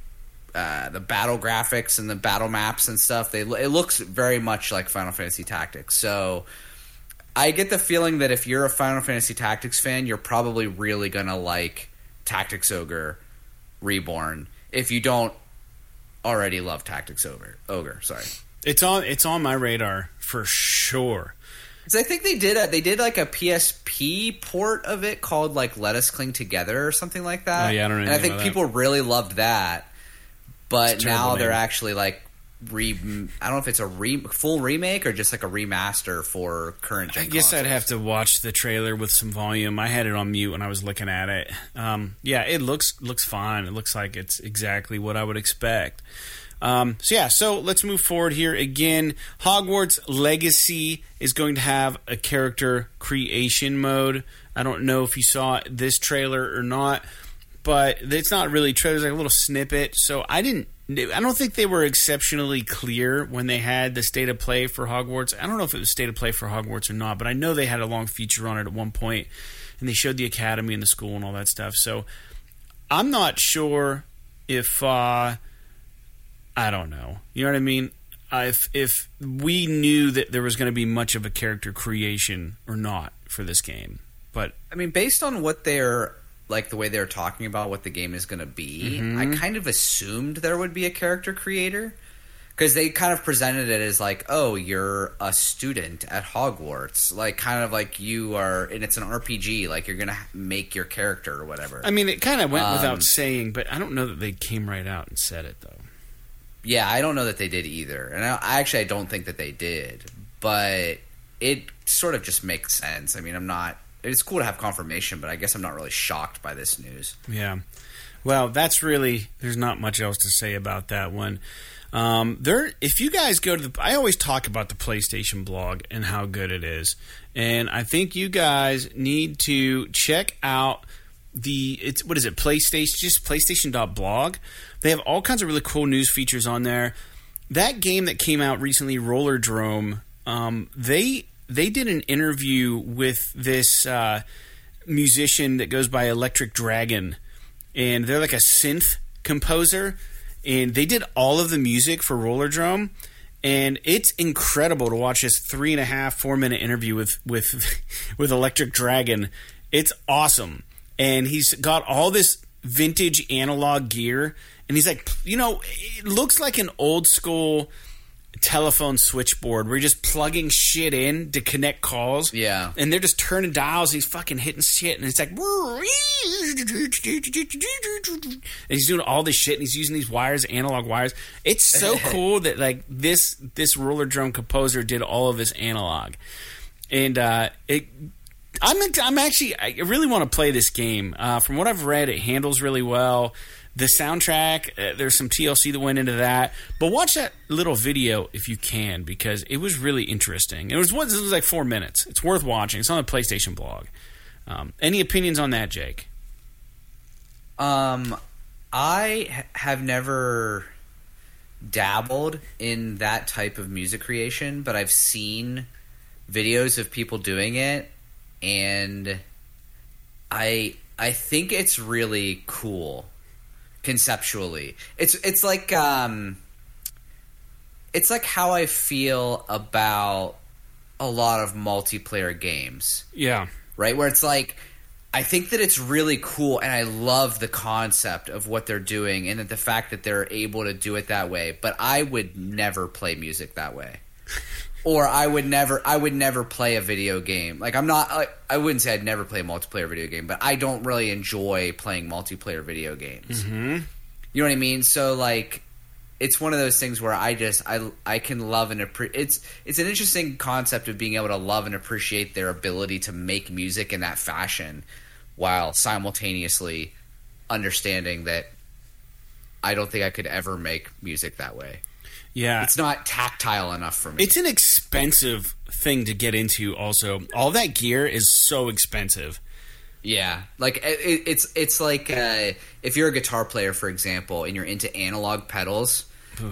B: uh, the battle graphics and the battle maps and stuff. They it looks very much like Final Fantasy Tactics. So I get the feeling that if you're a Final Fantasy Tactics fan, you're probably really gonna like Tactics Ogre Reborn. If you don't already love Tactics Ogre, Ogre, sorry.
A: it's on it's on my radar for sure.
B: 'Cause I think they did a, they did like a PSP port of it called like Let Us Cling Together or something like that.
A: Oh, yeah, I don't know
B: And I think
A: about that.
B: people really loved that, but now they're actually like re. I don't know if it's a re, full remake or just like a remaster for current. Gen
A: I guess I'd have to watch the trailer with some volume. I had it on mute when I was looking at it. Um, yeah, it looks looks fine. It looks like it's exactly what I would expect. Um, so yeah, so let's move forward here again. Hogwarts Legacy is going to have a character creation mode. I don't know if you saw this trailer or not, but it's not really trailer. It's like a little snippet. So I didn't. I don't think they were exceptionally clear when they had the state of play for Hogwarts. I don't know if it was state of play for Hogwarts or not, but I know they had a long feature on it at one point, and they showed the academy and the school and all that stuff. So I'm not sure if uh, I don't know. You know what I mean? Uh, if if we knew that there was going to be much of a character creation or not for this game, but
B: I mean, based on what they're like, the way they were talking about what the game is going to be,
A: Mm-hmm.
B: I kind of assumed there would be a character creator because they kind of presented it as like, oh, you're a student at Hogwarts, like kind of like you are, and it's an RPG, like you're gonna make your character or whatever.
A: I mean, it kind of went
B: Um,
A: without saying. But I don't know that they came right out and said it though.
B: Yeah, I don't know that they did either, and I, I actually I don't think that they did, but it sort of just makes sense. I mean, I'm not. It's cool to have confirmation, but I guess I'm not really shocked by this news.
A: Yeah. Well, that's really there's not much else to say about that one. Um, there, if you guys go to the, I always talk about the PlayStation blog and how good it is, and I think you guys need to check out the it's what is it PlayStation just PlayStation.blog. They have all kinds of really cool news features on there. That game that came out recently, Rollerdrome, um, they they did an interview with this uh, musician that goes by Electric Dragon, and they're like a synth composer. and they did all of the music for Rollerdrome. And it's incredible to watch this three and a half, four minute interview with with [LAUGHS] with Electric Dragon. It's awesome, and he's got all this vintage analog gear, and he's like, you know, it looks like an old school telephone switchboard where you're just plugging shit in to connect calls.
B: Yeah.
A: And they're just turning dials. He's fucking hitting shit. And it's like. And he's doing all this shit and he's using these wires, analog wires. It's so [LAUGHS] cool that like this this Rollerdrome composer did all of this analog. And uh, it I'm I'm actually I really want to play this game. Uh, from what I've read, it handles really well. The soundtrack, uh, there's some TLC that went into that, but watch that little video if you can because it was really interesting. It was it was like four minutes. It's worth watching. It's on the PlayStation blog. Um, any opinions on that, Jake?
B: Um, I have never dabbled in that type of music creation, but I've seen videos of people doing it, and I I think it's really cool conceptually. It's it's like um it's like how I feel about a lot of multiplayer games,
A: Yeah,
B: right? Where it's like I think that it's really cool and I love the concept of what they're doing and that the fact that they're able to do it that way, but I would never play music that way. [LAUGHS] or I would never I would never play a video game. Like I'm not I, I wouldn't say I'd never play a multiplayer video game, but I don't really enjoy playing multiplayer video games.
A: hmm
B: You know what I mean? So like it's one of those things where I just I I can love and appreciate. it's it's an interesting concept of being able to love and appreciate their ability to make music in that fashion while simultaneously understanding that I don't think I could ever make music that way.
A: Yeah.
B: It's not tactile enough for me.
A: It's an expensive thing to get into. Also, all that gear is so expensive.
B: Yeah, like it, it's it's like uh, if you're a guitar player, for example, and you're into analog pedals,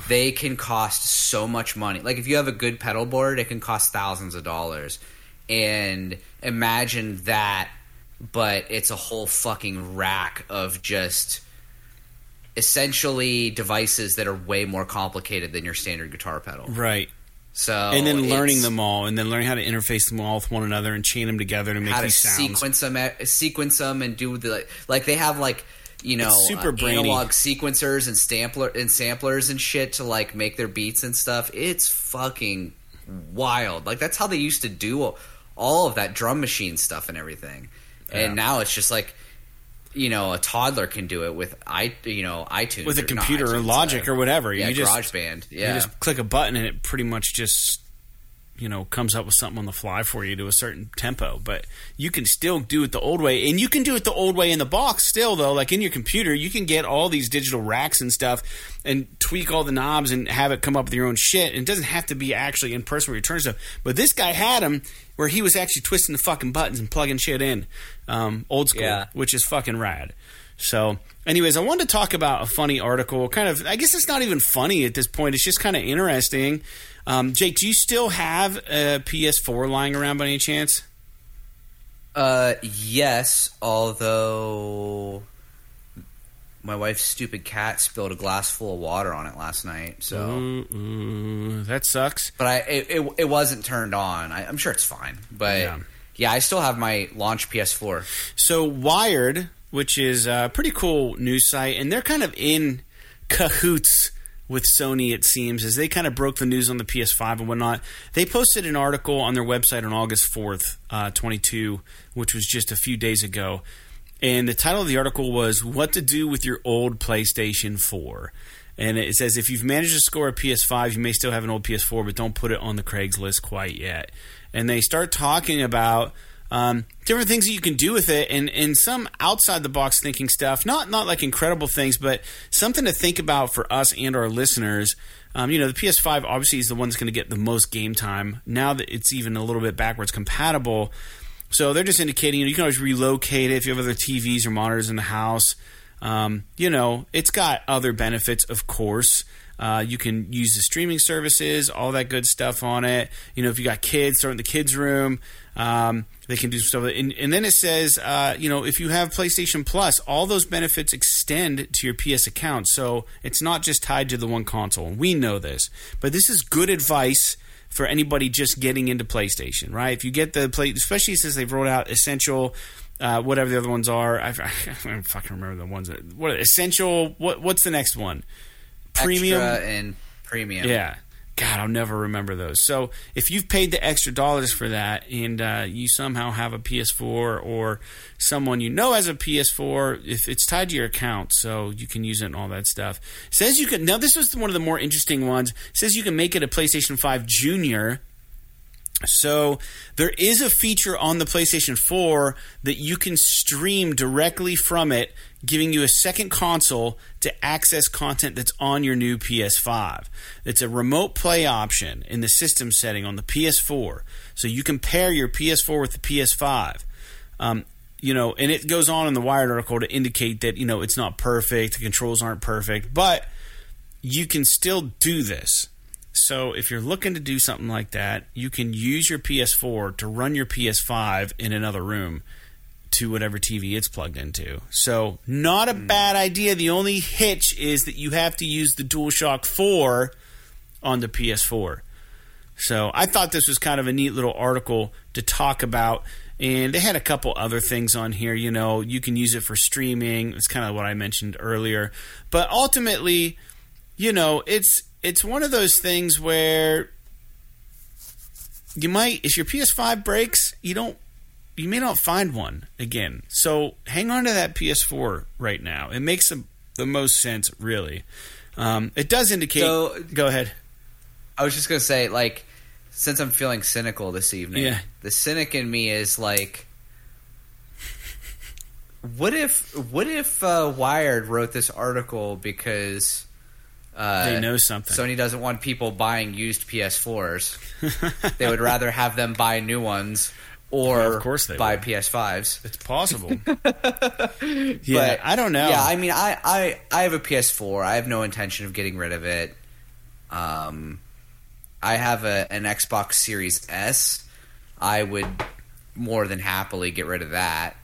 B: they can cost so much money. Like if you have a good pedal board, it can cost thousands of dollars. And imagine that, but it's a whole fucking rack of just essentially devices that are way more complicated than your standard guitar pedal.
A: Right.
B: So
A: and then learning them all, and then learning how to interface them all with one another and chain them together to make
B: how to
A: these sounds.
B: sequence them, sequence them, and do the like. They have like you know
A: It's super
B: uh, analog sequencers and sampler and samplers and shit to like make their beats and stuff. It's fucking wild. Like that's how they used to do all of that drum machine stuff and everything.
A: Yeah.
B: And now it's just like you know a toddler can do it with i you know iTunes
A: with a computer or Logic
B: uh,
A: or whatever.
B: Yeah,
A: you just
B: GarageBand.
A: you just click a button and it pretty much just you know comes up with something on the fly for you to a certain tempo. But you can still do it the old way, and you can do it the old way in the box still though. Like in your computer, you can get all these digital racks and stuff and tweak all the knobs and have it come up with your own shit. And it doesn't have to be actually in person where you turn stuff. But this guy had them where he was actually twisting the fucking buttons and plugging shit in, um, old school,
B: Yeah.
A: which is fucking rad. So, anyways, I wanted to talk about a funny article. Kind of, I guess it's not even funny at this point. It's just kind of interesting. Um, Jake, do you still have a PS4 lying around by any chance?
B: Uh, yes, although my wife's stupid cat spilled a glass full of water on it last night. So,
A: Ooh, ooh, that sucks.
B: but I it, it, it wasn't turned on. I, I'm sure it's fine. But
A: Yeah.
B: yeah. I still have my launch PS4.
A: So, Wired, which is a pretty cool news site, and they're kind of in cahoots with Sony, it seems, as they kind of broke the news on the PS5 and whatnot. They posted an article on their website on August 4th, uh, 22, which was just a few days ago. And the title of the article was What to Do with Your Old PlayStation 4. And it says if you've managed to score a PS5, you may still have an old PS4, but don't put it on the Craigslist quite yet. And they start talking about um, different things that you can do with it, and, and some outside the box thinking stuff. Not not like incredible things, but something to think about for us and our listeners. Um, you know, the PS5 obviously is the one that's going to get the most game time. Now that it's even a little bit backwards compatible, so they're just indicating you, know, you can always relocate it if you have other TVs or monitors in the house. Um, you know, it's got other benefits, of course. Uh, you can use the streaming services, all that good stuff on it. You know, if you got kids, throw in the kids' room. Um, they can do stuff. And, and then it says, uh, you know, if you have PlayStation Plus, all those benefits extend to your PS account. So it's not just tied to the one console. We know this, but this is good advice for anybody just getting into PlayStation, right? If you get the play, especially since they've rolled out Essential, uh, whatever the other ones are, I, [LAUGHS] I, don't fucking remember the ones that what Essential. What what's the next one?
B: Premium Extra and premium.
A: Yeah. God, I'll never remember those. So if you've paid the extra dollars for that and uh, you somehow have a PS4 or someone you know has a PS4, if it's tied to your account, so you can use it and all that stuff. Says you can. Now this was one of the more interesting ones. Says you can make it a PlayStation 5 Junior so there is a feature on the PlayStation 4 that you can stream directly from it, giving you a second console to access content that's on your new PS5. It's a remote play option in the system setting on the PS4. So you can pair your PS4 with the PS5. Um, you know, and it goes on in the Wired article to indicate that, you know, it's not perfect, the controls aren't perfect, but you can still do this. So if you're looking to do something like that, you can use your PS4 to run your PS5 in another room to whatever TV it's plugged into. So not a mm. bad idea. The only hitch is that you have to use the DualShock 4 on the PS4. So I thought this was kind of a neat little article to talk about. And they had a couple other things on here. You know, you can use it for streaming. It's kind of what I mentioned earlier. But ultimately, you know, it's it's one of those things where you might if your PS5 breaks, you don't you may not find one again. So hang on to that PS4 right now. It makes the, the most sense, really. Um, it does indicate. So, go ahead.
B: I was just gonna say, like, since I'm feeling cynical this evening,
A: yeah.
B: the cynic in me is like, what if, what if uh, Wired wrote this article because
A: uh, they know something.
B: Sony doesn't want people buying used PS4s. [LAUGHS] they would rather have them buy new ones or
A: well, of course they
B: buy
A: would.
B: PS5s.
A: It's possible. [LAUGHS] yeah, but, I don't know.
B: Yeah, I mean, I, I, I have a PS4. I have no intention of getting rid of it. Um, I have a, an Xbox Series S. I would more than happily get rid of that.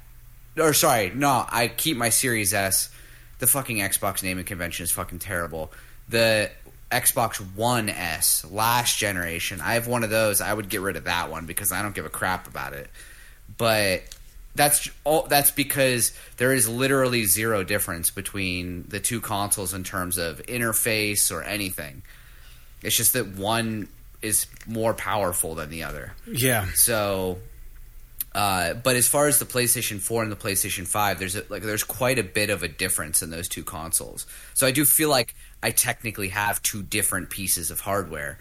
B: Or sorry, no, I keep my Series S. The fucking Xbox naming convention is fucking terrible the Xbox One S last generation. I have one of those. I would get rid of that one because I don't give a crap about it. But that's all, that's because there is literally zero difference between the two consoles in terms of interface or anything. It's just that one is more powerful than the other.
A: Yeah.
B: So uh, but as far as the PlayStation 4 and the PlayStation 5, there's a, like there's quite a bit of a difference in those two consoles. So I do feel like I technically have two different pieces of hardware,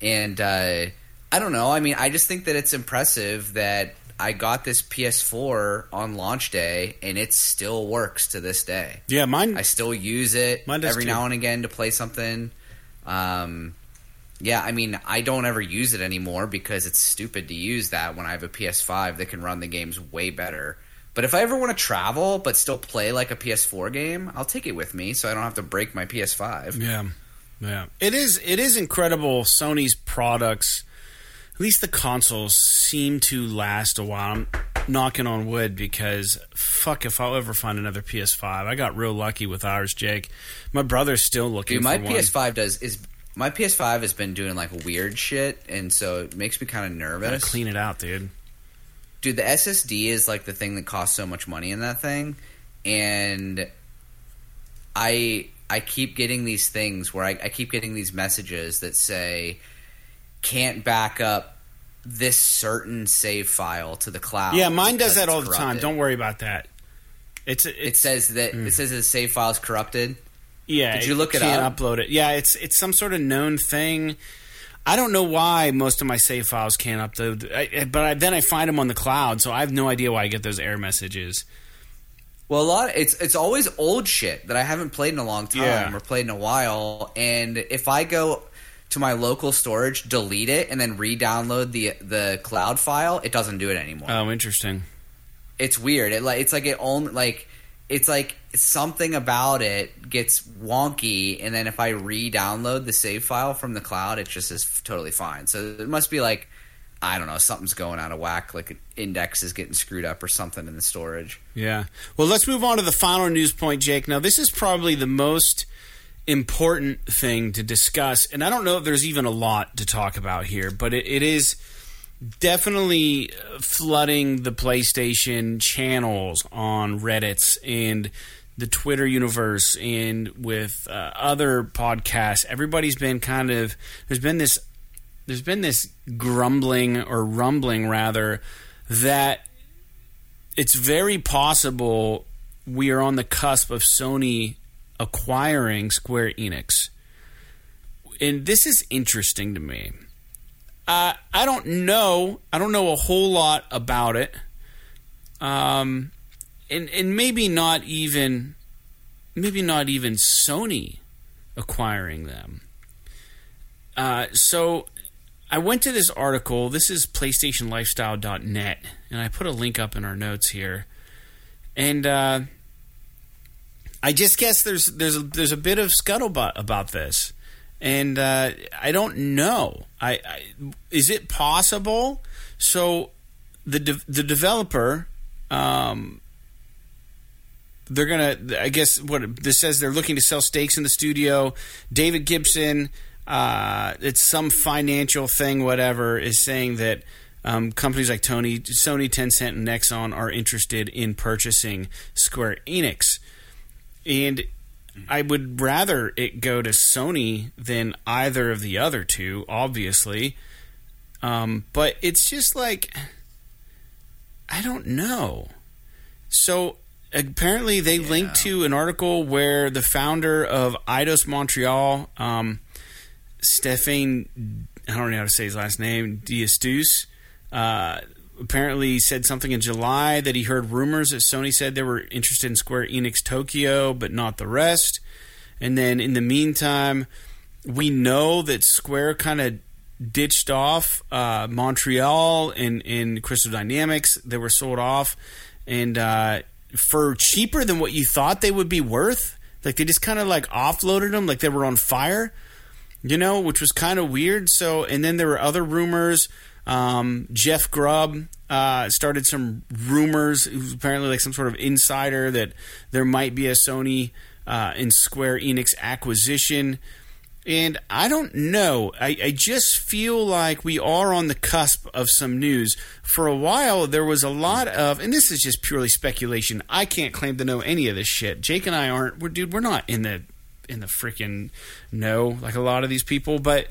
B: and uh, I don't know. I mean, I just think that it's impressive that I got this PS4 on launch day, and it still works to this day.
A: Yeah, mine.
B: I still use it every too. now and again to play something. Um, yeah, I mean, I don't ever use it anymore because it's stupid to use that when I have a PS5 that can run the games way better. But if I ever want to travel but still play like a PS4 game, I'll take it with me so I don't have to break my PS5.
A: Yeah. Yeah. It is it is incredible Sony's products at least the consoles seem to last a while. I'm knocking on wood because fuck if I'll ever find another PS5. I got real lucky with ours, Jake. My brother's still looking
B: Dude, my
A: PS5
B: one. does is my PS5 has been doing like weird shit, and so it makes me kind of nervous.
A: Gotta clean it out, dude.
B: Dude, the SSD is like the thing that costs so much money in that thing, and I I keep getting these things where I, I keep getting these messages that say can't back up this certain save file to the cloud.
A: Yeah, mine does that all the time. Don't worry about that. It's, it's
B: it says that mm. it says the save file is corrupted.
A: Yeah,
B: did you look it
A: can't
B: up?
A: Upload it. Yeah, it's it's some sort of known thing. I don't know why most of my save files can't upload, I, but I, then I find them on the cloud, so I have no idea why I get those error messages.
B: Well, a lot. It's it's always old shit that I haven't played in a long time yeah. or played in a while, and if I go to my local storage, delete it, and then re-download the the cloud file, it doesn't do it anymore.
A: Oh, interesting.
B: It's weird. It like it's like it only like it's like something about it gets wonky, and then if I re-download the save file from the cloud, it just is totally fine. So it must be like I don't know, something's going out of whack, like an index is getting screwed up or something in the storage.
A: Yeah. Well, let's move on to the final news point, Jake. Now, this is probably the most important thing to discuss, and I don't know if there's even a lot to talk about here, but it, it is definitely flooding the PlayStation channels on Reddit's and the Twitter universe and with uh, other podcasts. Everybody's been kind of there's been this there's been this grumbling or rumbling rather that it's very possible we are on the cusp of Sony acquiring Square Enix. And this is interesting to me. Uh, I don't know. I don't know a whole lot about it. Um, and and maybe not even, maybe not even Sony acquiring them. Uh, so I went to this article. This is PlayStationLifestyle.net, and I put a link up in our notes here. And uh, I just guess there's there's a, there's a bit of scuttlebutt about this, and uh, I don't know. I, I, is it possible? So the de- the developer, um, they're gonna. I guess what this says they're looking to sell stakes in the studio. David Gibson uh, it's some financial thing, whatever, is saying that um, companies like Tony, Sony, Tencent, and Nexon are interested in purchasing Square Enix. And I would rather it go to Sony than either of the other two, obviously. Um, but it's just like, I don't know. So apparently they yeah. linked to an article where the founder of Eidos Montreal, um, Stéphane, I don't know how to say his last name, Diastus, uh, apparently said something in July that he heard rumors that Sony said they were interested in Square Enix Tokyo, but not the rest. And then in the meantime, we know that Square kind of ditched off uh, Montreal and, and Crystal Dynamics. They were sold off. And uh, for cheaper than what you thought they would be worth, like they just kind of like offloaded them like they were on fire you know, which was kind of weird. So, and then there were other rumors. Um, Jeff Grubb uh, started some rumors. Apparently like some sort of insider that there might be a Sony uh, and Square Enix acquisition. And I don't know. I, I, just feel like we are on the cusp of some news. For a while, there was a lot of, and this is just purely speculation. I can't claim to know any of this shit. Jake and I aren't. We're, dude, we're not in the in the freaking know like a lot of these people, but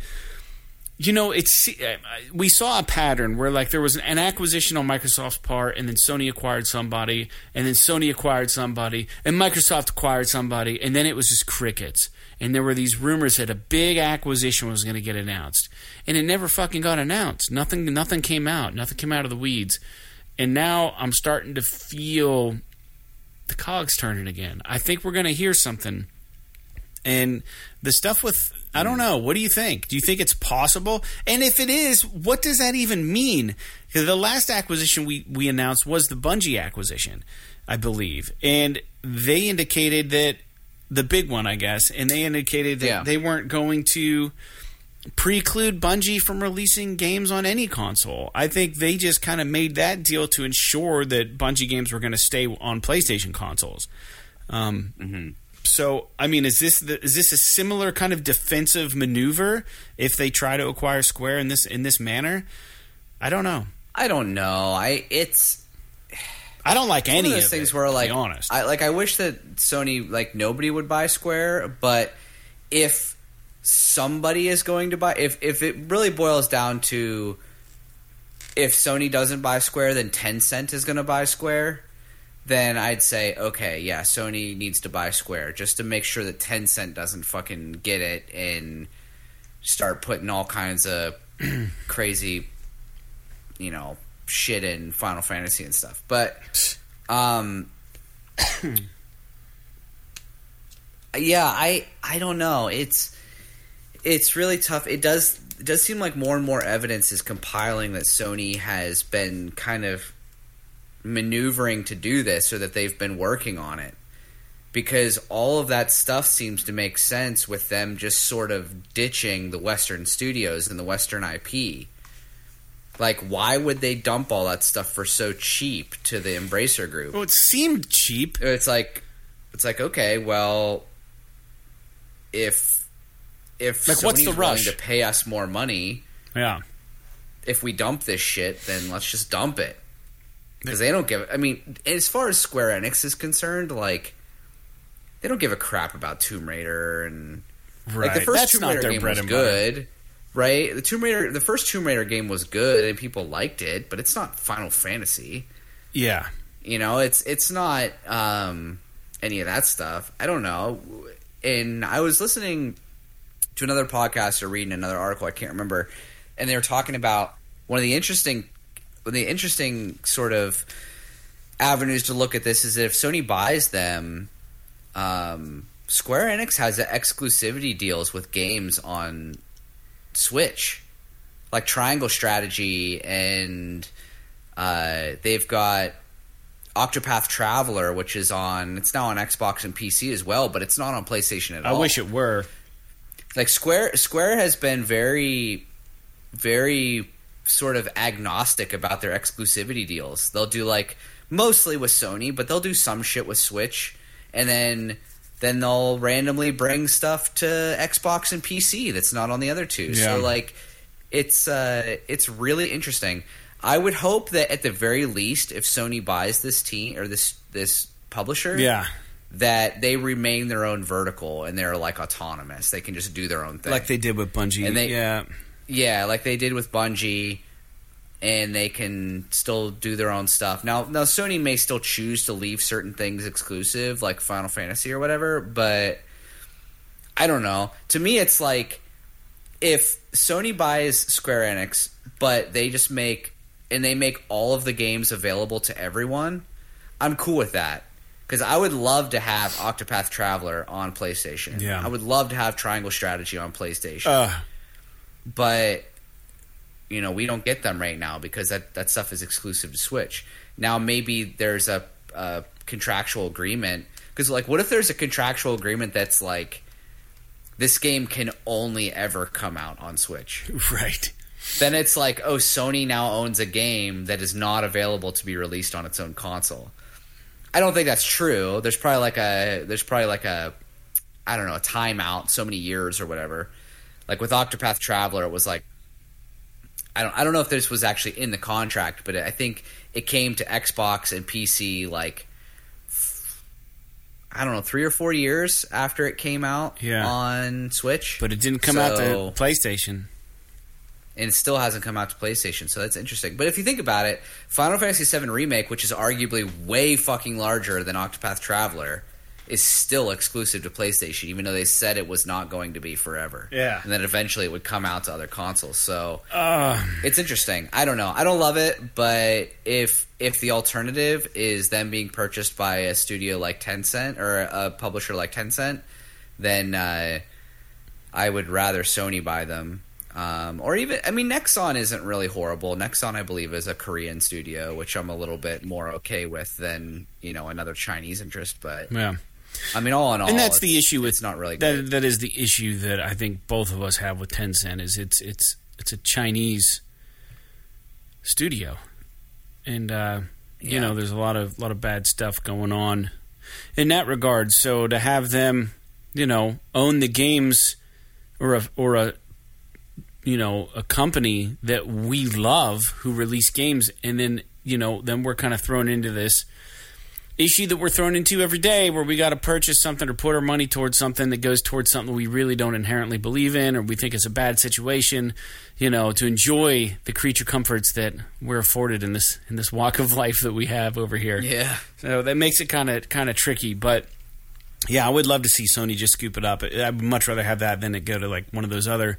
A: you know, it's uh, we saw a pattern where like there was an acquisition on Microsoft's part, and then Sony acquired somebody, and then Sony acquired somebody, and Microsoft acquired somebody, and then it was just crickets. And there were these rumors that a big acquisition was going to get announced, and it never fucking got announced. Nothing, nothing came out. Nothing came out of the weeds. And now I'm starting to feel the cogs turning again. I think we're going to hear something and the stuff with I don't know. What do you think? Do you think it's possible? And if it is, what does that even mean? Because the last acquisition we, we announced was the Bungie acquisition, I believe. And they indicated that the big one, I guess, and they indicated that yeah. they weren't going to preclude Bungie from releasing games on any console. I think they just kind of made that deal to ensure that Bungie games were going to stay on PlayStation consoles. Um, mm-hmm. So, I mean, is this the, is this a similar kind of defensive maneuver if they try to acquire Square in this in this manner? I don't know.
B: I don't know. I it's
A: I don't like any
B: of those
A: of
B: things
A: it,
B: where like
A: honest.
B: I like I wish that Sony like nobody would buy Square, but if somebody is going to buy if if it really boils down to if Sony doesn't buy Square, then Tencent is going to buy Square then I'd say, okay, yeah, Sony needs to buy Square just to make sure that Tencent doesn't fucking get it and start putting all kinds of [CLEARS THROAT] crazy, you know, shit in Final Fantasy and stuff. But, um, [CLEARS THROAT] yeah, I I don't know. It's it's really tough. It does it does seem like more and more evidence is compiling that Sony has been kind of maneuvering to do this or that they've been working on it because all of that stuff seems to make sense with them just sort of ditching the western studios and the western IP Like, why would they dump all that stuff for so cheap to the Embracer Group?
A: Well, it seemed cheap.
B: It's like, it's like, okay, well, if if
A: Like, what's the rush?
B: to pay us more money,
A: Yeah.
B: if we dump this shit, then let's just dump it. Because they don't give. I mean, as far as Square Enix is concerned, like they don't give a crap about Tomb Raider and
A: Right.
B: like the first
A: That's
B: Tomb Raider game was
A: and butter.
B: good, right? The Tomb Raider, the first Tomb Raider game was good and people liked it, but it's not Final Fantasy.
A: Yeah.
B: You know, it's it's not um, any of that stuff. I don't know. And I was listening to another podcast or reading another article. I can't remember, and they were talking about one of the interesting, the interesting sort of avenues to look at this is if Sony buys them. Um, Square Enix has exclusivity deals with games on Switch, like Triangle Strategy, and uh, they've got Octopath Traveler, which is on. It's now on Xbox and PC as well, but it's not on PlayStation at
A: I
B: all.
A: I wish it were.
B: like Square Square has been very, very sort of agnostic about their exclusivity deals. They'll do like mostly with Sony, but they'll do some shit with Switch, and then then they'll randomly bring stuff to Xbox and PC that's not on the other two.
A: Yeah.
B: So like it's uh it's really interesting. I would hope that at the very least if Sony buys this team or this this publisher
A: Yeah.
B: that they remain their own vertical and they're like autonomous. They can just do their own thing.
A: Like they did with Bungie.
B: And they-
A: yeah.
B: Yeah, like they did with Bungie, and they can still do their own stuff. Now, now Sony may still choose to leave certain things exclusive, like Final Fantasy or whatever, but I don't know. To me, it's like if Sony buys Square Enix, but they just make and they make all of the games available to everyone, I'm cool with that. Because I would love to have Octopath Traveler on PlayStation.
A: Yeah.
B: I would love to have Triangle Strategy on PlayStation
A: Uh,
B: but you know we don't get them right now because that that stuff is exclusive to Switch. Now maybe there's a, a contractual agreement because like what if there's a contractual agreement that's like this game can only ever come out on Switch. [LAUGHS]
A: right.
B: Then it's like oh Sony now owns a game that is not available to be released on its own console. I don't think that's true. There's probably like a there's probably like a I don't know a timeout so many years or whatever. Like with Octopath Traveler, it was like I don't I don't know if this was actually in the contract, but I think it came to Xbox and PC like I don't know three or four years after it came out
A: Yeah.
B: on Switch,
A: But it didn't come out to PlayStation.
B: and it still hasn't come out to PlayStation, so that's interesting. But if you think about it, Final Fantasy VII Remake, which is arguably way fucking larger than Octopath Traveler, is still exclusive to PlayStation, even though they said it was not going to be forever.
A: Yeah.
B: and then eventually it would come out to other consoles. So
A: Uh,
B: it's interesting. I don't know. I don't love it, but if if the alternative is them being purchased by a studio like Tencent or a publisher like Tencent, then uh, I would rather Sony buy them. Um, or even, I mean, Nexon isn't really horrible. Nexon, I believe, is a Korean studio, which I'm a little bit more okay with than you know another Chinese interest. But
A: yeah.
B: I mean, all in all,
A: and that's the issue with
B: it's not really good.
A: that. That is the issue that I think both of us have with Tencent is it's it's it's a Chinese studio, and uh, you know there's a lot of lot of bad stuff going on in that regard. So to have them, you know, own the games or a or a you know a company that we love who release games, and then you know then we're kind of thrown into this issue that we're thrown into every day where we got to purchase something or put our money towards something that goes towards something we really don't inherently believe in or we think is a bad situation you know to enjoy the creature comforts that we're afforded in this in this walk of life that we have over here.
B: Yeah,
A: so that makes it kind of kind of tricky but yeah i would love to see sony just scoop it up. I'd much rather have that than it go to like one of those other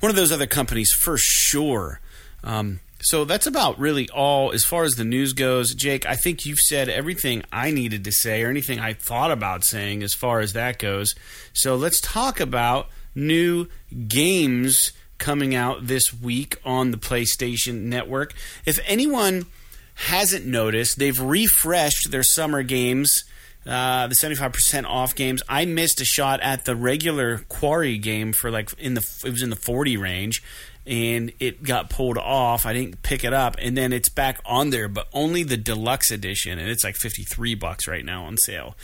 A: one of those other companies for sure. Um, so that's about really all as far as the news goes. Jake, I think you've said everything I needed to say or anything I thought about saying as far as that goes. So let's talk about new games coming out this week on the PlayStation Network. If anyone hasn't noticed, they've refreshed their summer games. Uh, the 75% off games. I missed a shot at the regular Quarry game for like in the it was in the 40 range and it got pulled off. I didn't pick it up, and then it's back on there, but only the deluxe edition, and it's like fifty three bucks right now on sale.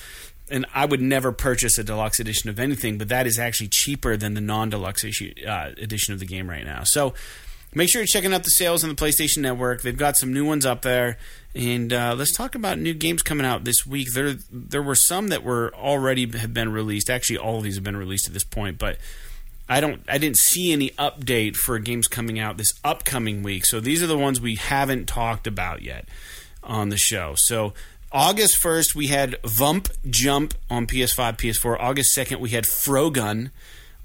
A: And I would never purchase a deluxe edition of anything, but that is actually cheaper than the non deluxe uh, edition of the game right now. So make sure you're checking out the sales on the PlayStation Network. They've got some new ones up there, and uh, let's talk about new games coming out this week. There, there were some that were already have been released. Actually, all of these have been released at this point, but I don't, I didn't see any update for games coming out this upcoming week. So these are the ones we haven't talked about yet on the show. So August 1st, we had Vump Jump on PS5, PS4. August 2nd, we had Frogun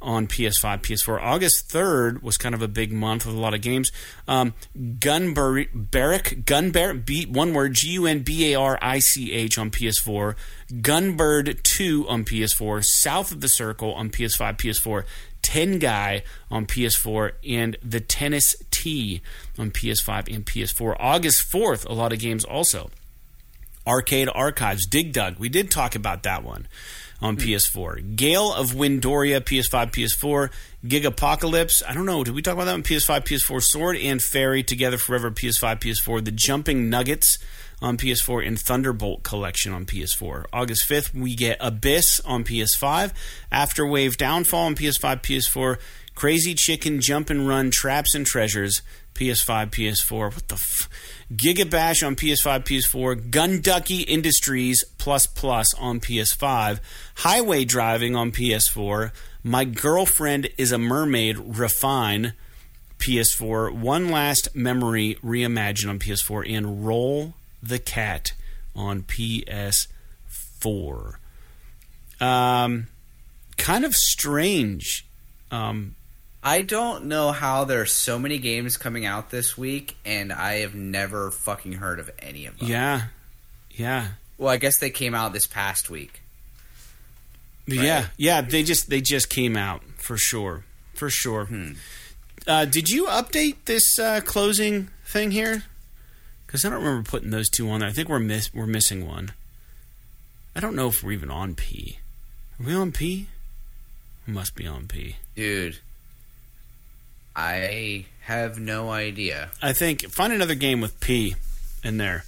A: on PS5, PS4. August 3rd was kind of a big month with a lot of games. Um, Gunbar- Barrack, Gunbar- B- one word, G U N B A R I C H on PS4. Gunbird 2 on PS4. South of the Circle on PS5, PS4. Tengai on PS4 and the Tennis T on PS5 and PS4. August 4th, a lot of games also. Arcade Archives, Dig Dug. We did talk about that one on PS4. Gale of Windoria, PS5, PS4. Gigapocalypse. I don't know. Did we talk about that on PS5, PS4? Sword and Fairy Together Forever, PS5, PS4. The Jumping Nuggets on PS4 and Thunderbolt Collection on PS4. August 5th, we get Abyss on PS5. Afterwave Downfall on PS5, PS4. Crazy Chicken Jump and Run Traps and Treasures, PS5, PS4. What the f? Gigabash on PS5, PS4, Gunducky Industries Plus Plus on PS5, Highway Driving on PS4, My Girlfriend is a Mermaid Refine PS4, One Last Memory Reimagine on PS4, and Roll the Cat on PS4. Um, kind of strange. Um,
B: I don't know how there are so many games coming out this week, and I have never fucking heard of any of them.
A: yeah, yeah.
B: Well, I guess they came out this past week.
A: Yeah, yeah, they just they just came out for sure, for sure. Uh, did you update this uh, closing thing here? Because I don't remember putting those two on there. I think we're miss we're missing one. I don't know if we're even on P. Are we on P? We must be on P.
B: Dude, I have no idea.
A: I think find another game with P in there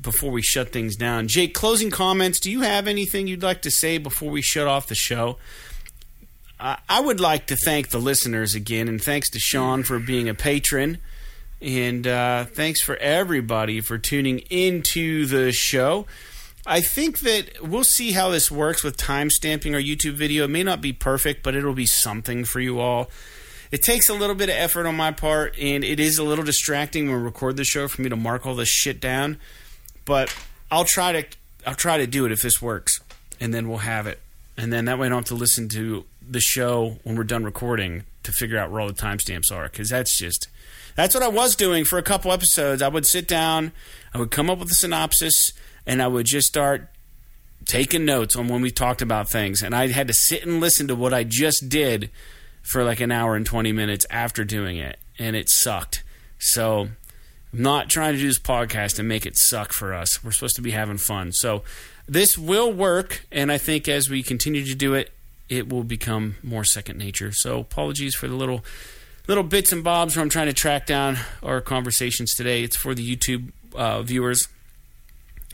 A: before we shut things down. Jake, closing comments. Do you have anything you'd like to say before we shut off the show? I I would like to thank the listeners again, and thanks to Sean for being a patron, and uh, thanks for everybody for tuning into the show. I think that we'll see how this works with time stamping our YouTube video. It may not be perfect, but it'll be something for you all. It takes a little bit of effort on my part, and it is a little distracting when we record the show for me to mark all this shit down. But I'll try to I'll try to do it if this works, and then we'll have it, and then that way I don't have to listen to the show when we're done recording to figure out where all the timestamps are, because that's just that's what I was doing for a couple episodes. I would sit down, I would come up with a synopsis, and I would just start taking notes on when we talked about things, and I had to sit and listen to what I just did for like an hour and 20 minutes after doing it, and it sucked. So I'm not trying to do this podcast and make it suck for us. We're supposed to be having fun. So this will work, and I think as we continue to do it, it will become more second nature. So apologies for the little little bits and bobs where I'm trying to track down our conversations today. It's for the YouTube uh, viewers.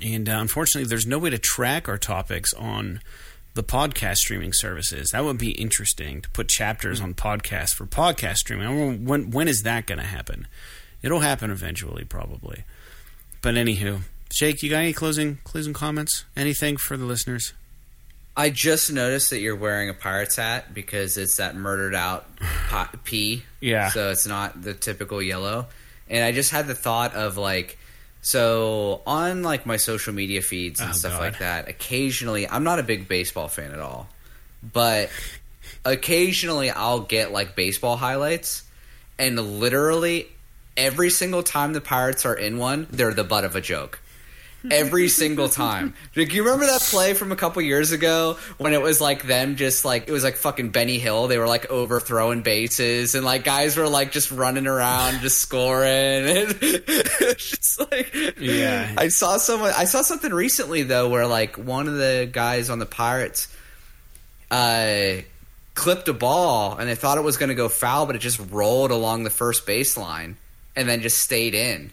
A: And uh, unfortunately, there's no way to track our topics on the podcast streaming services. That would be interesting to put chapters on podcasts for podcast streaming. When when is that going to happen? It'll happen eventually, probably. But anywho, Jake, you got any closing closing comments? Anything for the listeners?
B: I just noticed that you're wearing a pirate's hat because it's that murdered out P.
A: Yeah.
B: So it's not the typical yellow. And I just had the thought of like, so on like my social media feeds and
A: Oh,
B: stuff
A: God.
B: like that, occasionally, I'm not a big baseball fan at all, but occasionally I'll get like baseball highlights and literally every single time the Pirates are in one, they're the butt of a joke. Every single time. Like, you remember that play from a couple years ago when it was like them just like it was like fucking Benny Hill. They were like overthrowing bases and like guys were like just running around, just scoring. [LAUGHS] And it's just like
A: Yeah.
B: I saw someone. I saw something recently though where like one of the guys on the Pirates, uh, clipped a ball and they thought it was going to go foul, but it just rolled along the first baseline and then just stayed in.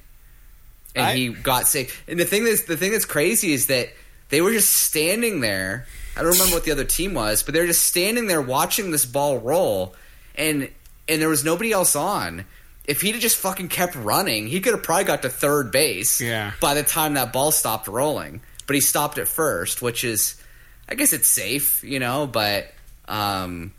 B: And
A: I-
B: he got safe. And the thing that's the thing that's crazy is that they were just standing there. I don't remember what the other team was, but they were just standing there watching this ball roll, and and there was nobody else on. If he'd have just fucking kept running, he could have probably got to third base.
A: Yeah.
B: By the time that ball stopped rolling, but he stopped at first, which is, I guess it's safe, you know. But um,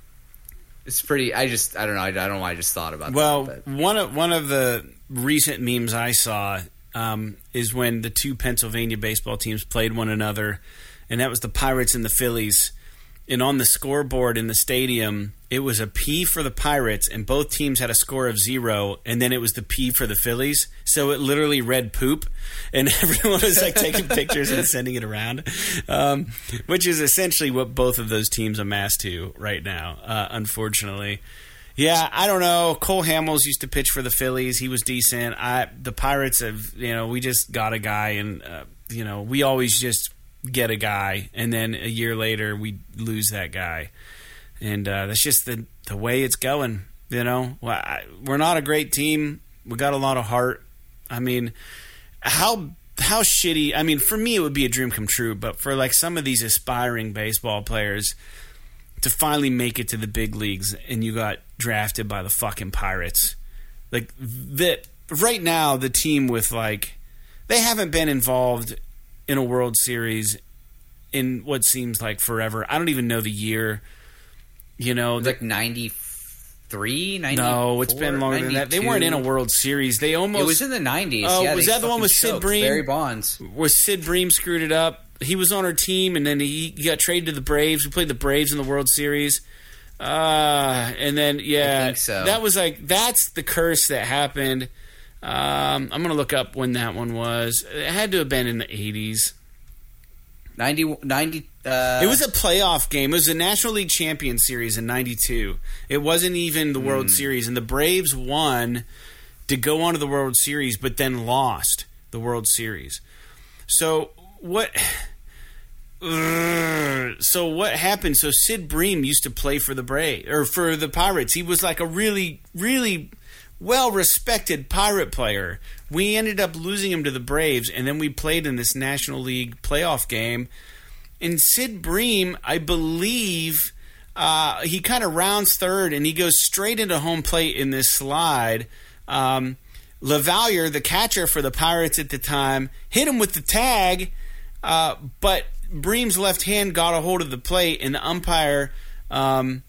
B: it's pretty. I just I don't know. I, I don't know why I just thought about
A: Well,
B: that.
A: one of one of the recent memes I saw um, is when the two Pennsylvania baseball teams played one another, and that was the Pirates and the Phillies. And on the scoreboard in the stadium, it was a P for the Pirates, and both teams had a score of zero, and then it was the P for the Phillies. So it literally read poop, and [LAUGHS] everyone was like taking pictures and sending it around, um, which is essentially what both of those teams amass to right now, uh, unfortunately. Yeah, I don't know. Cole Hamels used to pitch for the Phillies. He was decent. I the Pirates have, you know, we just got a guy, and uh, you know, we always just get a guy, and then a year later we lose that guy, and uh, that's just the the way it's going. You know, we're not a great team. We got a lot of heart. I mean, how how shitty. I mean, for me, it would be a dream come true, but for like some of these aspiring baseball players to finally make it to the big leagues and you got drafted by the fucking Pirates. Like that right now the team with like they haven't been involved in a World Series in what seems like forever. I don't even know the year. You know,
B: like 93, 94,
A: no, it's been longer than that. They weren't in a World Series. They almost
B: It was in the 90s.
A: Oh,
B: yeah,
A: was that the one with Sid Bream?
B: Barry Bonds.
A: where Sid Bream screwed it up. He was on our team, and then he, he got traded to the Braves. We played the Braves in the World Series. Uh, and then yeah,
B: think so.
A: that was like that's the curse that happened. Um, I'm gonna look up when that one was. It had to have been in the 80s.
B: 90, 90 uh,
A: It was a playoff game. It was a National League Champion Series in '92. It wasn't even the World Series, and the Braves won to go on to the World Series, but then lost the World Series. So what? So what happened? So Sid Bream used to play for the Braves or for the Pirates. He was like a really, really well respected pirate player. We ended up losing him to the Braves, and then we played in this National League playoff game. And Sid Bream, I believe, uh, he kind of rounds third and he goes straight into home plate in this slide. Um, LaValliere, the catcher for the Pirates at the time, hit him with the tag, uh, but Bream's left hand got a hold of the plate, and the umpire, um,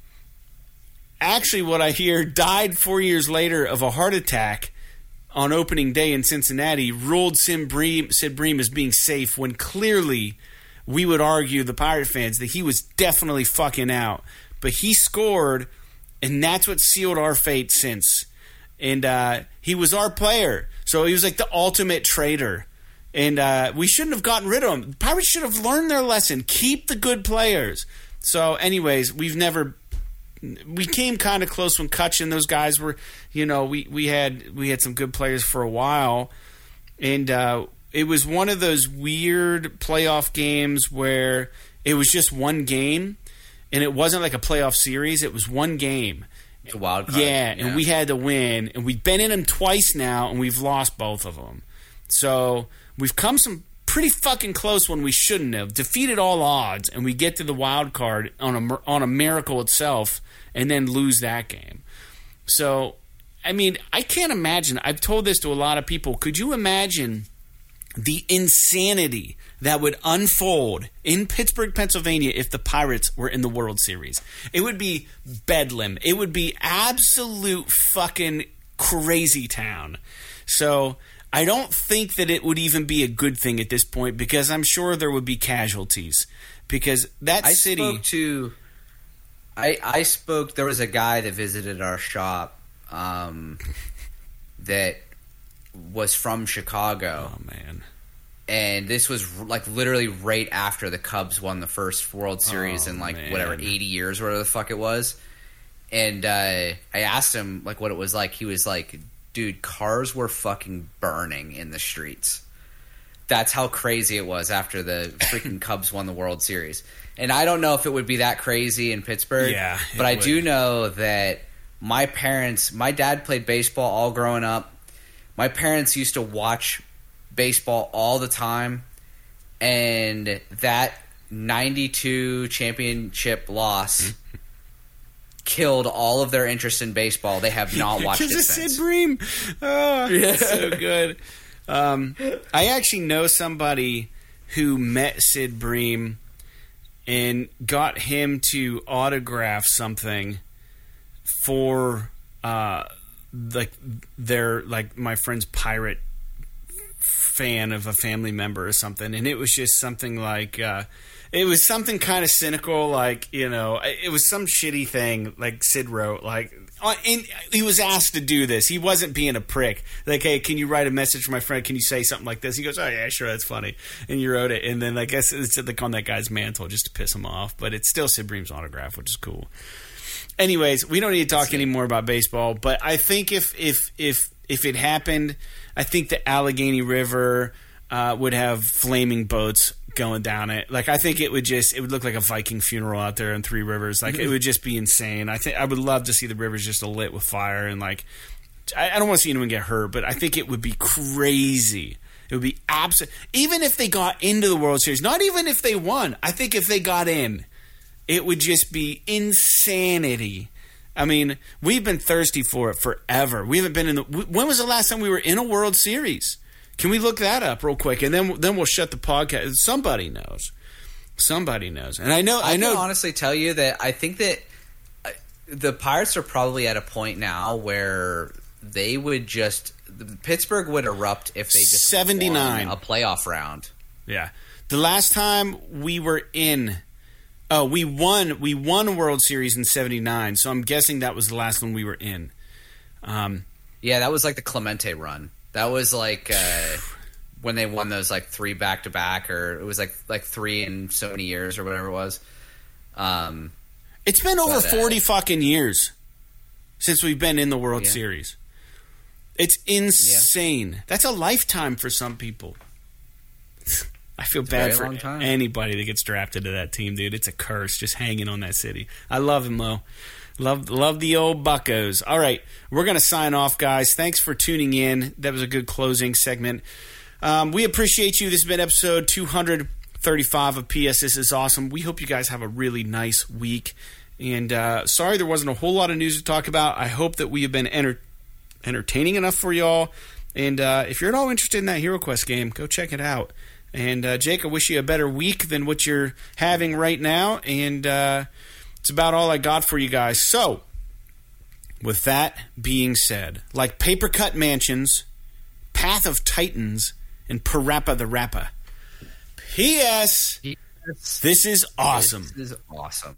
A: actually, what I hear, died four years later of a heart attack on opening day in Cincinnati, ruled Sid Bream, Sid Bream as being safe when clearly we would argue, the Pirate fans, that he was definitely fucking out. But he scored, and that's what sealed our fate since. And uh, he was our player. So he was like the ultimate traitor. And uh, we shouldn't have gotten rid of him. Pirates should have learned their lesson. Keep the good players. So, anyways, we've never we came kind of close when Cutch and those guys were, you know, we, we had we had some good players for a while, and uh, it was one of those weird playoff games where it was just one game, and it wasn't like a playoff series. It was one game.
B: It's a wild card.
A: Yeah, and we had to win, and we've been in them twice now, and we've lost both of them. So we've come some pretty fucking close when we shouldn't have defeated all odds, and we get to the wild card on a on a miracle itself, and then lose that game. So, I mean, I can't imagine. I've told this to a lot of people. Could you imagine the insanity that would unfold in Pittsburgh, Pennsylvania, if the Pirates were in the World Series. It would be bedlam. It would be absolute fucking crazy town. So I don't think that it would even be a good thing at this point because I'm sure there would be casualties. Because that
B: I
A: city.
B: spoke to. I I spoke. There was a guy that visited our shop, um, [LAUGHS] that was from Chicago,
A: oh man.
B: and this was like literally right after the Cubs won the first World Series
A: Oh,
B: in like
A: man.
B: whatever eighty years, whatever the fuck it was. And uh, I asked him like what it was like. He was like, "Dude, cars were fucking burning in the streets." that's how crazy it was after the [LAUGHS] freaking Cubs won the World Series. And I don't know if it would be that crazy in Pittsburgh.
A: Yeah,
B: but I
A: would.
B: do know that my parents, my dad played baseball all growing up. My parents used to watch baseball all the time, and that '92 championship loss hmm. Killed all of their interest in baseball. They have not [LAUGHS] watched it
A: Because of
B: since.
A: Sid Bream. Oh, that's so good. Um, I actually know somebody who met Sid Bream and got him to autograph something for uh, like their like my friend's pirate fan of a family member or something, and it was just something like uh, it was something kind of cynical, like you know, it was some shitty thing like Sid wrote, like. uh, And he was asked to do this. He wasn't being a prick. Like, hey, can you write a message for my friend? Can you say something like this? He goes, oh yeah, sure, that's funny. And you wrote it, and then I guess it's like on that guy's mantle just to piss him off. But it's still Sid Bream's autograph, which is cool. Anyways, we don't need to talk anymore about baseball, but I think if if if if it happened, I think the Allegheny River uh, would have flaming boats going down it. Like I think it would just it would look like a Viking funeral out there in Three Rivers. Like it would just be insane. I think I would love to see the rivers just lit with fire and like I, I don't want to see anyone get hurt, but I think it would be crazy. It would be absolute. Even if they got into the World Series, not even if they won. I think if they got in, it would just be insanity. I mean, we've been thirsty for it forever. We haven't been in the. When was the last time we were in a World Series? Can we look that up real quick, and then then we'll shut the podcast. Somebody knows. Somebody knows, and I know. I,
B: I
A: know.
B: can honestly tell you that I think that uh, the Pirates are probably at a point now where they would just Pittsburgh would erupt if they just
A: 79.
B: a playoff round.
A: Yeah. The last time we were in Oh, we won we won a World Series in 79, so I'm guessing that was the last one we were in. Um
B: Yeah, that was like the Clemente run. That was like uh, when they won those like three back to back, or it was like like three in so many years, or whatever it was. Um,
A: it's been over
B: But, uh,
A: 40 fucking years since we've been in the World
B: Yeah.
A: Series. It's insane. That's a lifetime for some people. I feel
B: a
A: bad for anybody that gets drafted to that team, dude. It's a curse just hanging on that city. I love him though. Love love the old Buccos. All right, we're gonna sign off, guys. Thanks for tuning in. That was a good closing segment. Um, we appreciate you. This has been episode 235 of PS. This is awesome. We hope you guys have a really nice week. And uh, sorry there wasn't a whole lot of news to talk about. I hope that we have been enter- entertaining enough for y'all. And uh, if you're at all interested in that Hero Quest game, go check it out. And uh, Jake, I wish you a better week than what you're having right now. And uh, it's about all I got for you guys. So, with that being said, like Paper Cut Mansions, Path of Titans, and PaRappa the Rapper. P.S. This is awesome.
B: This is awesome.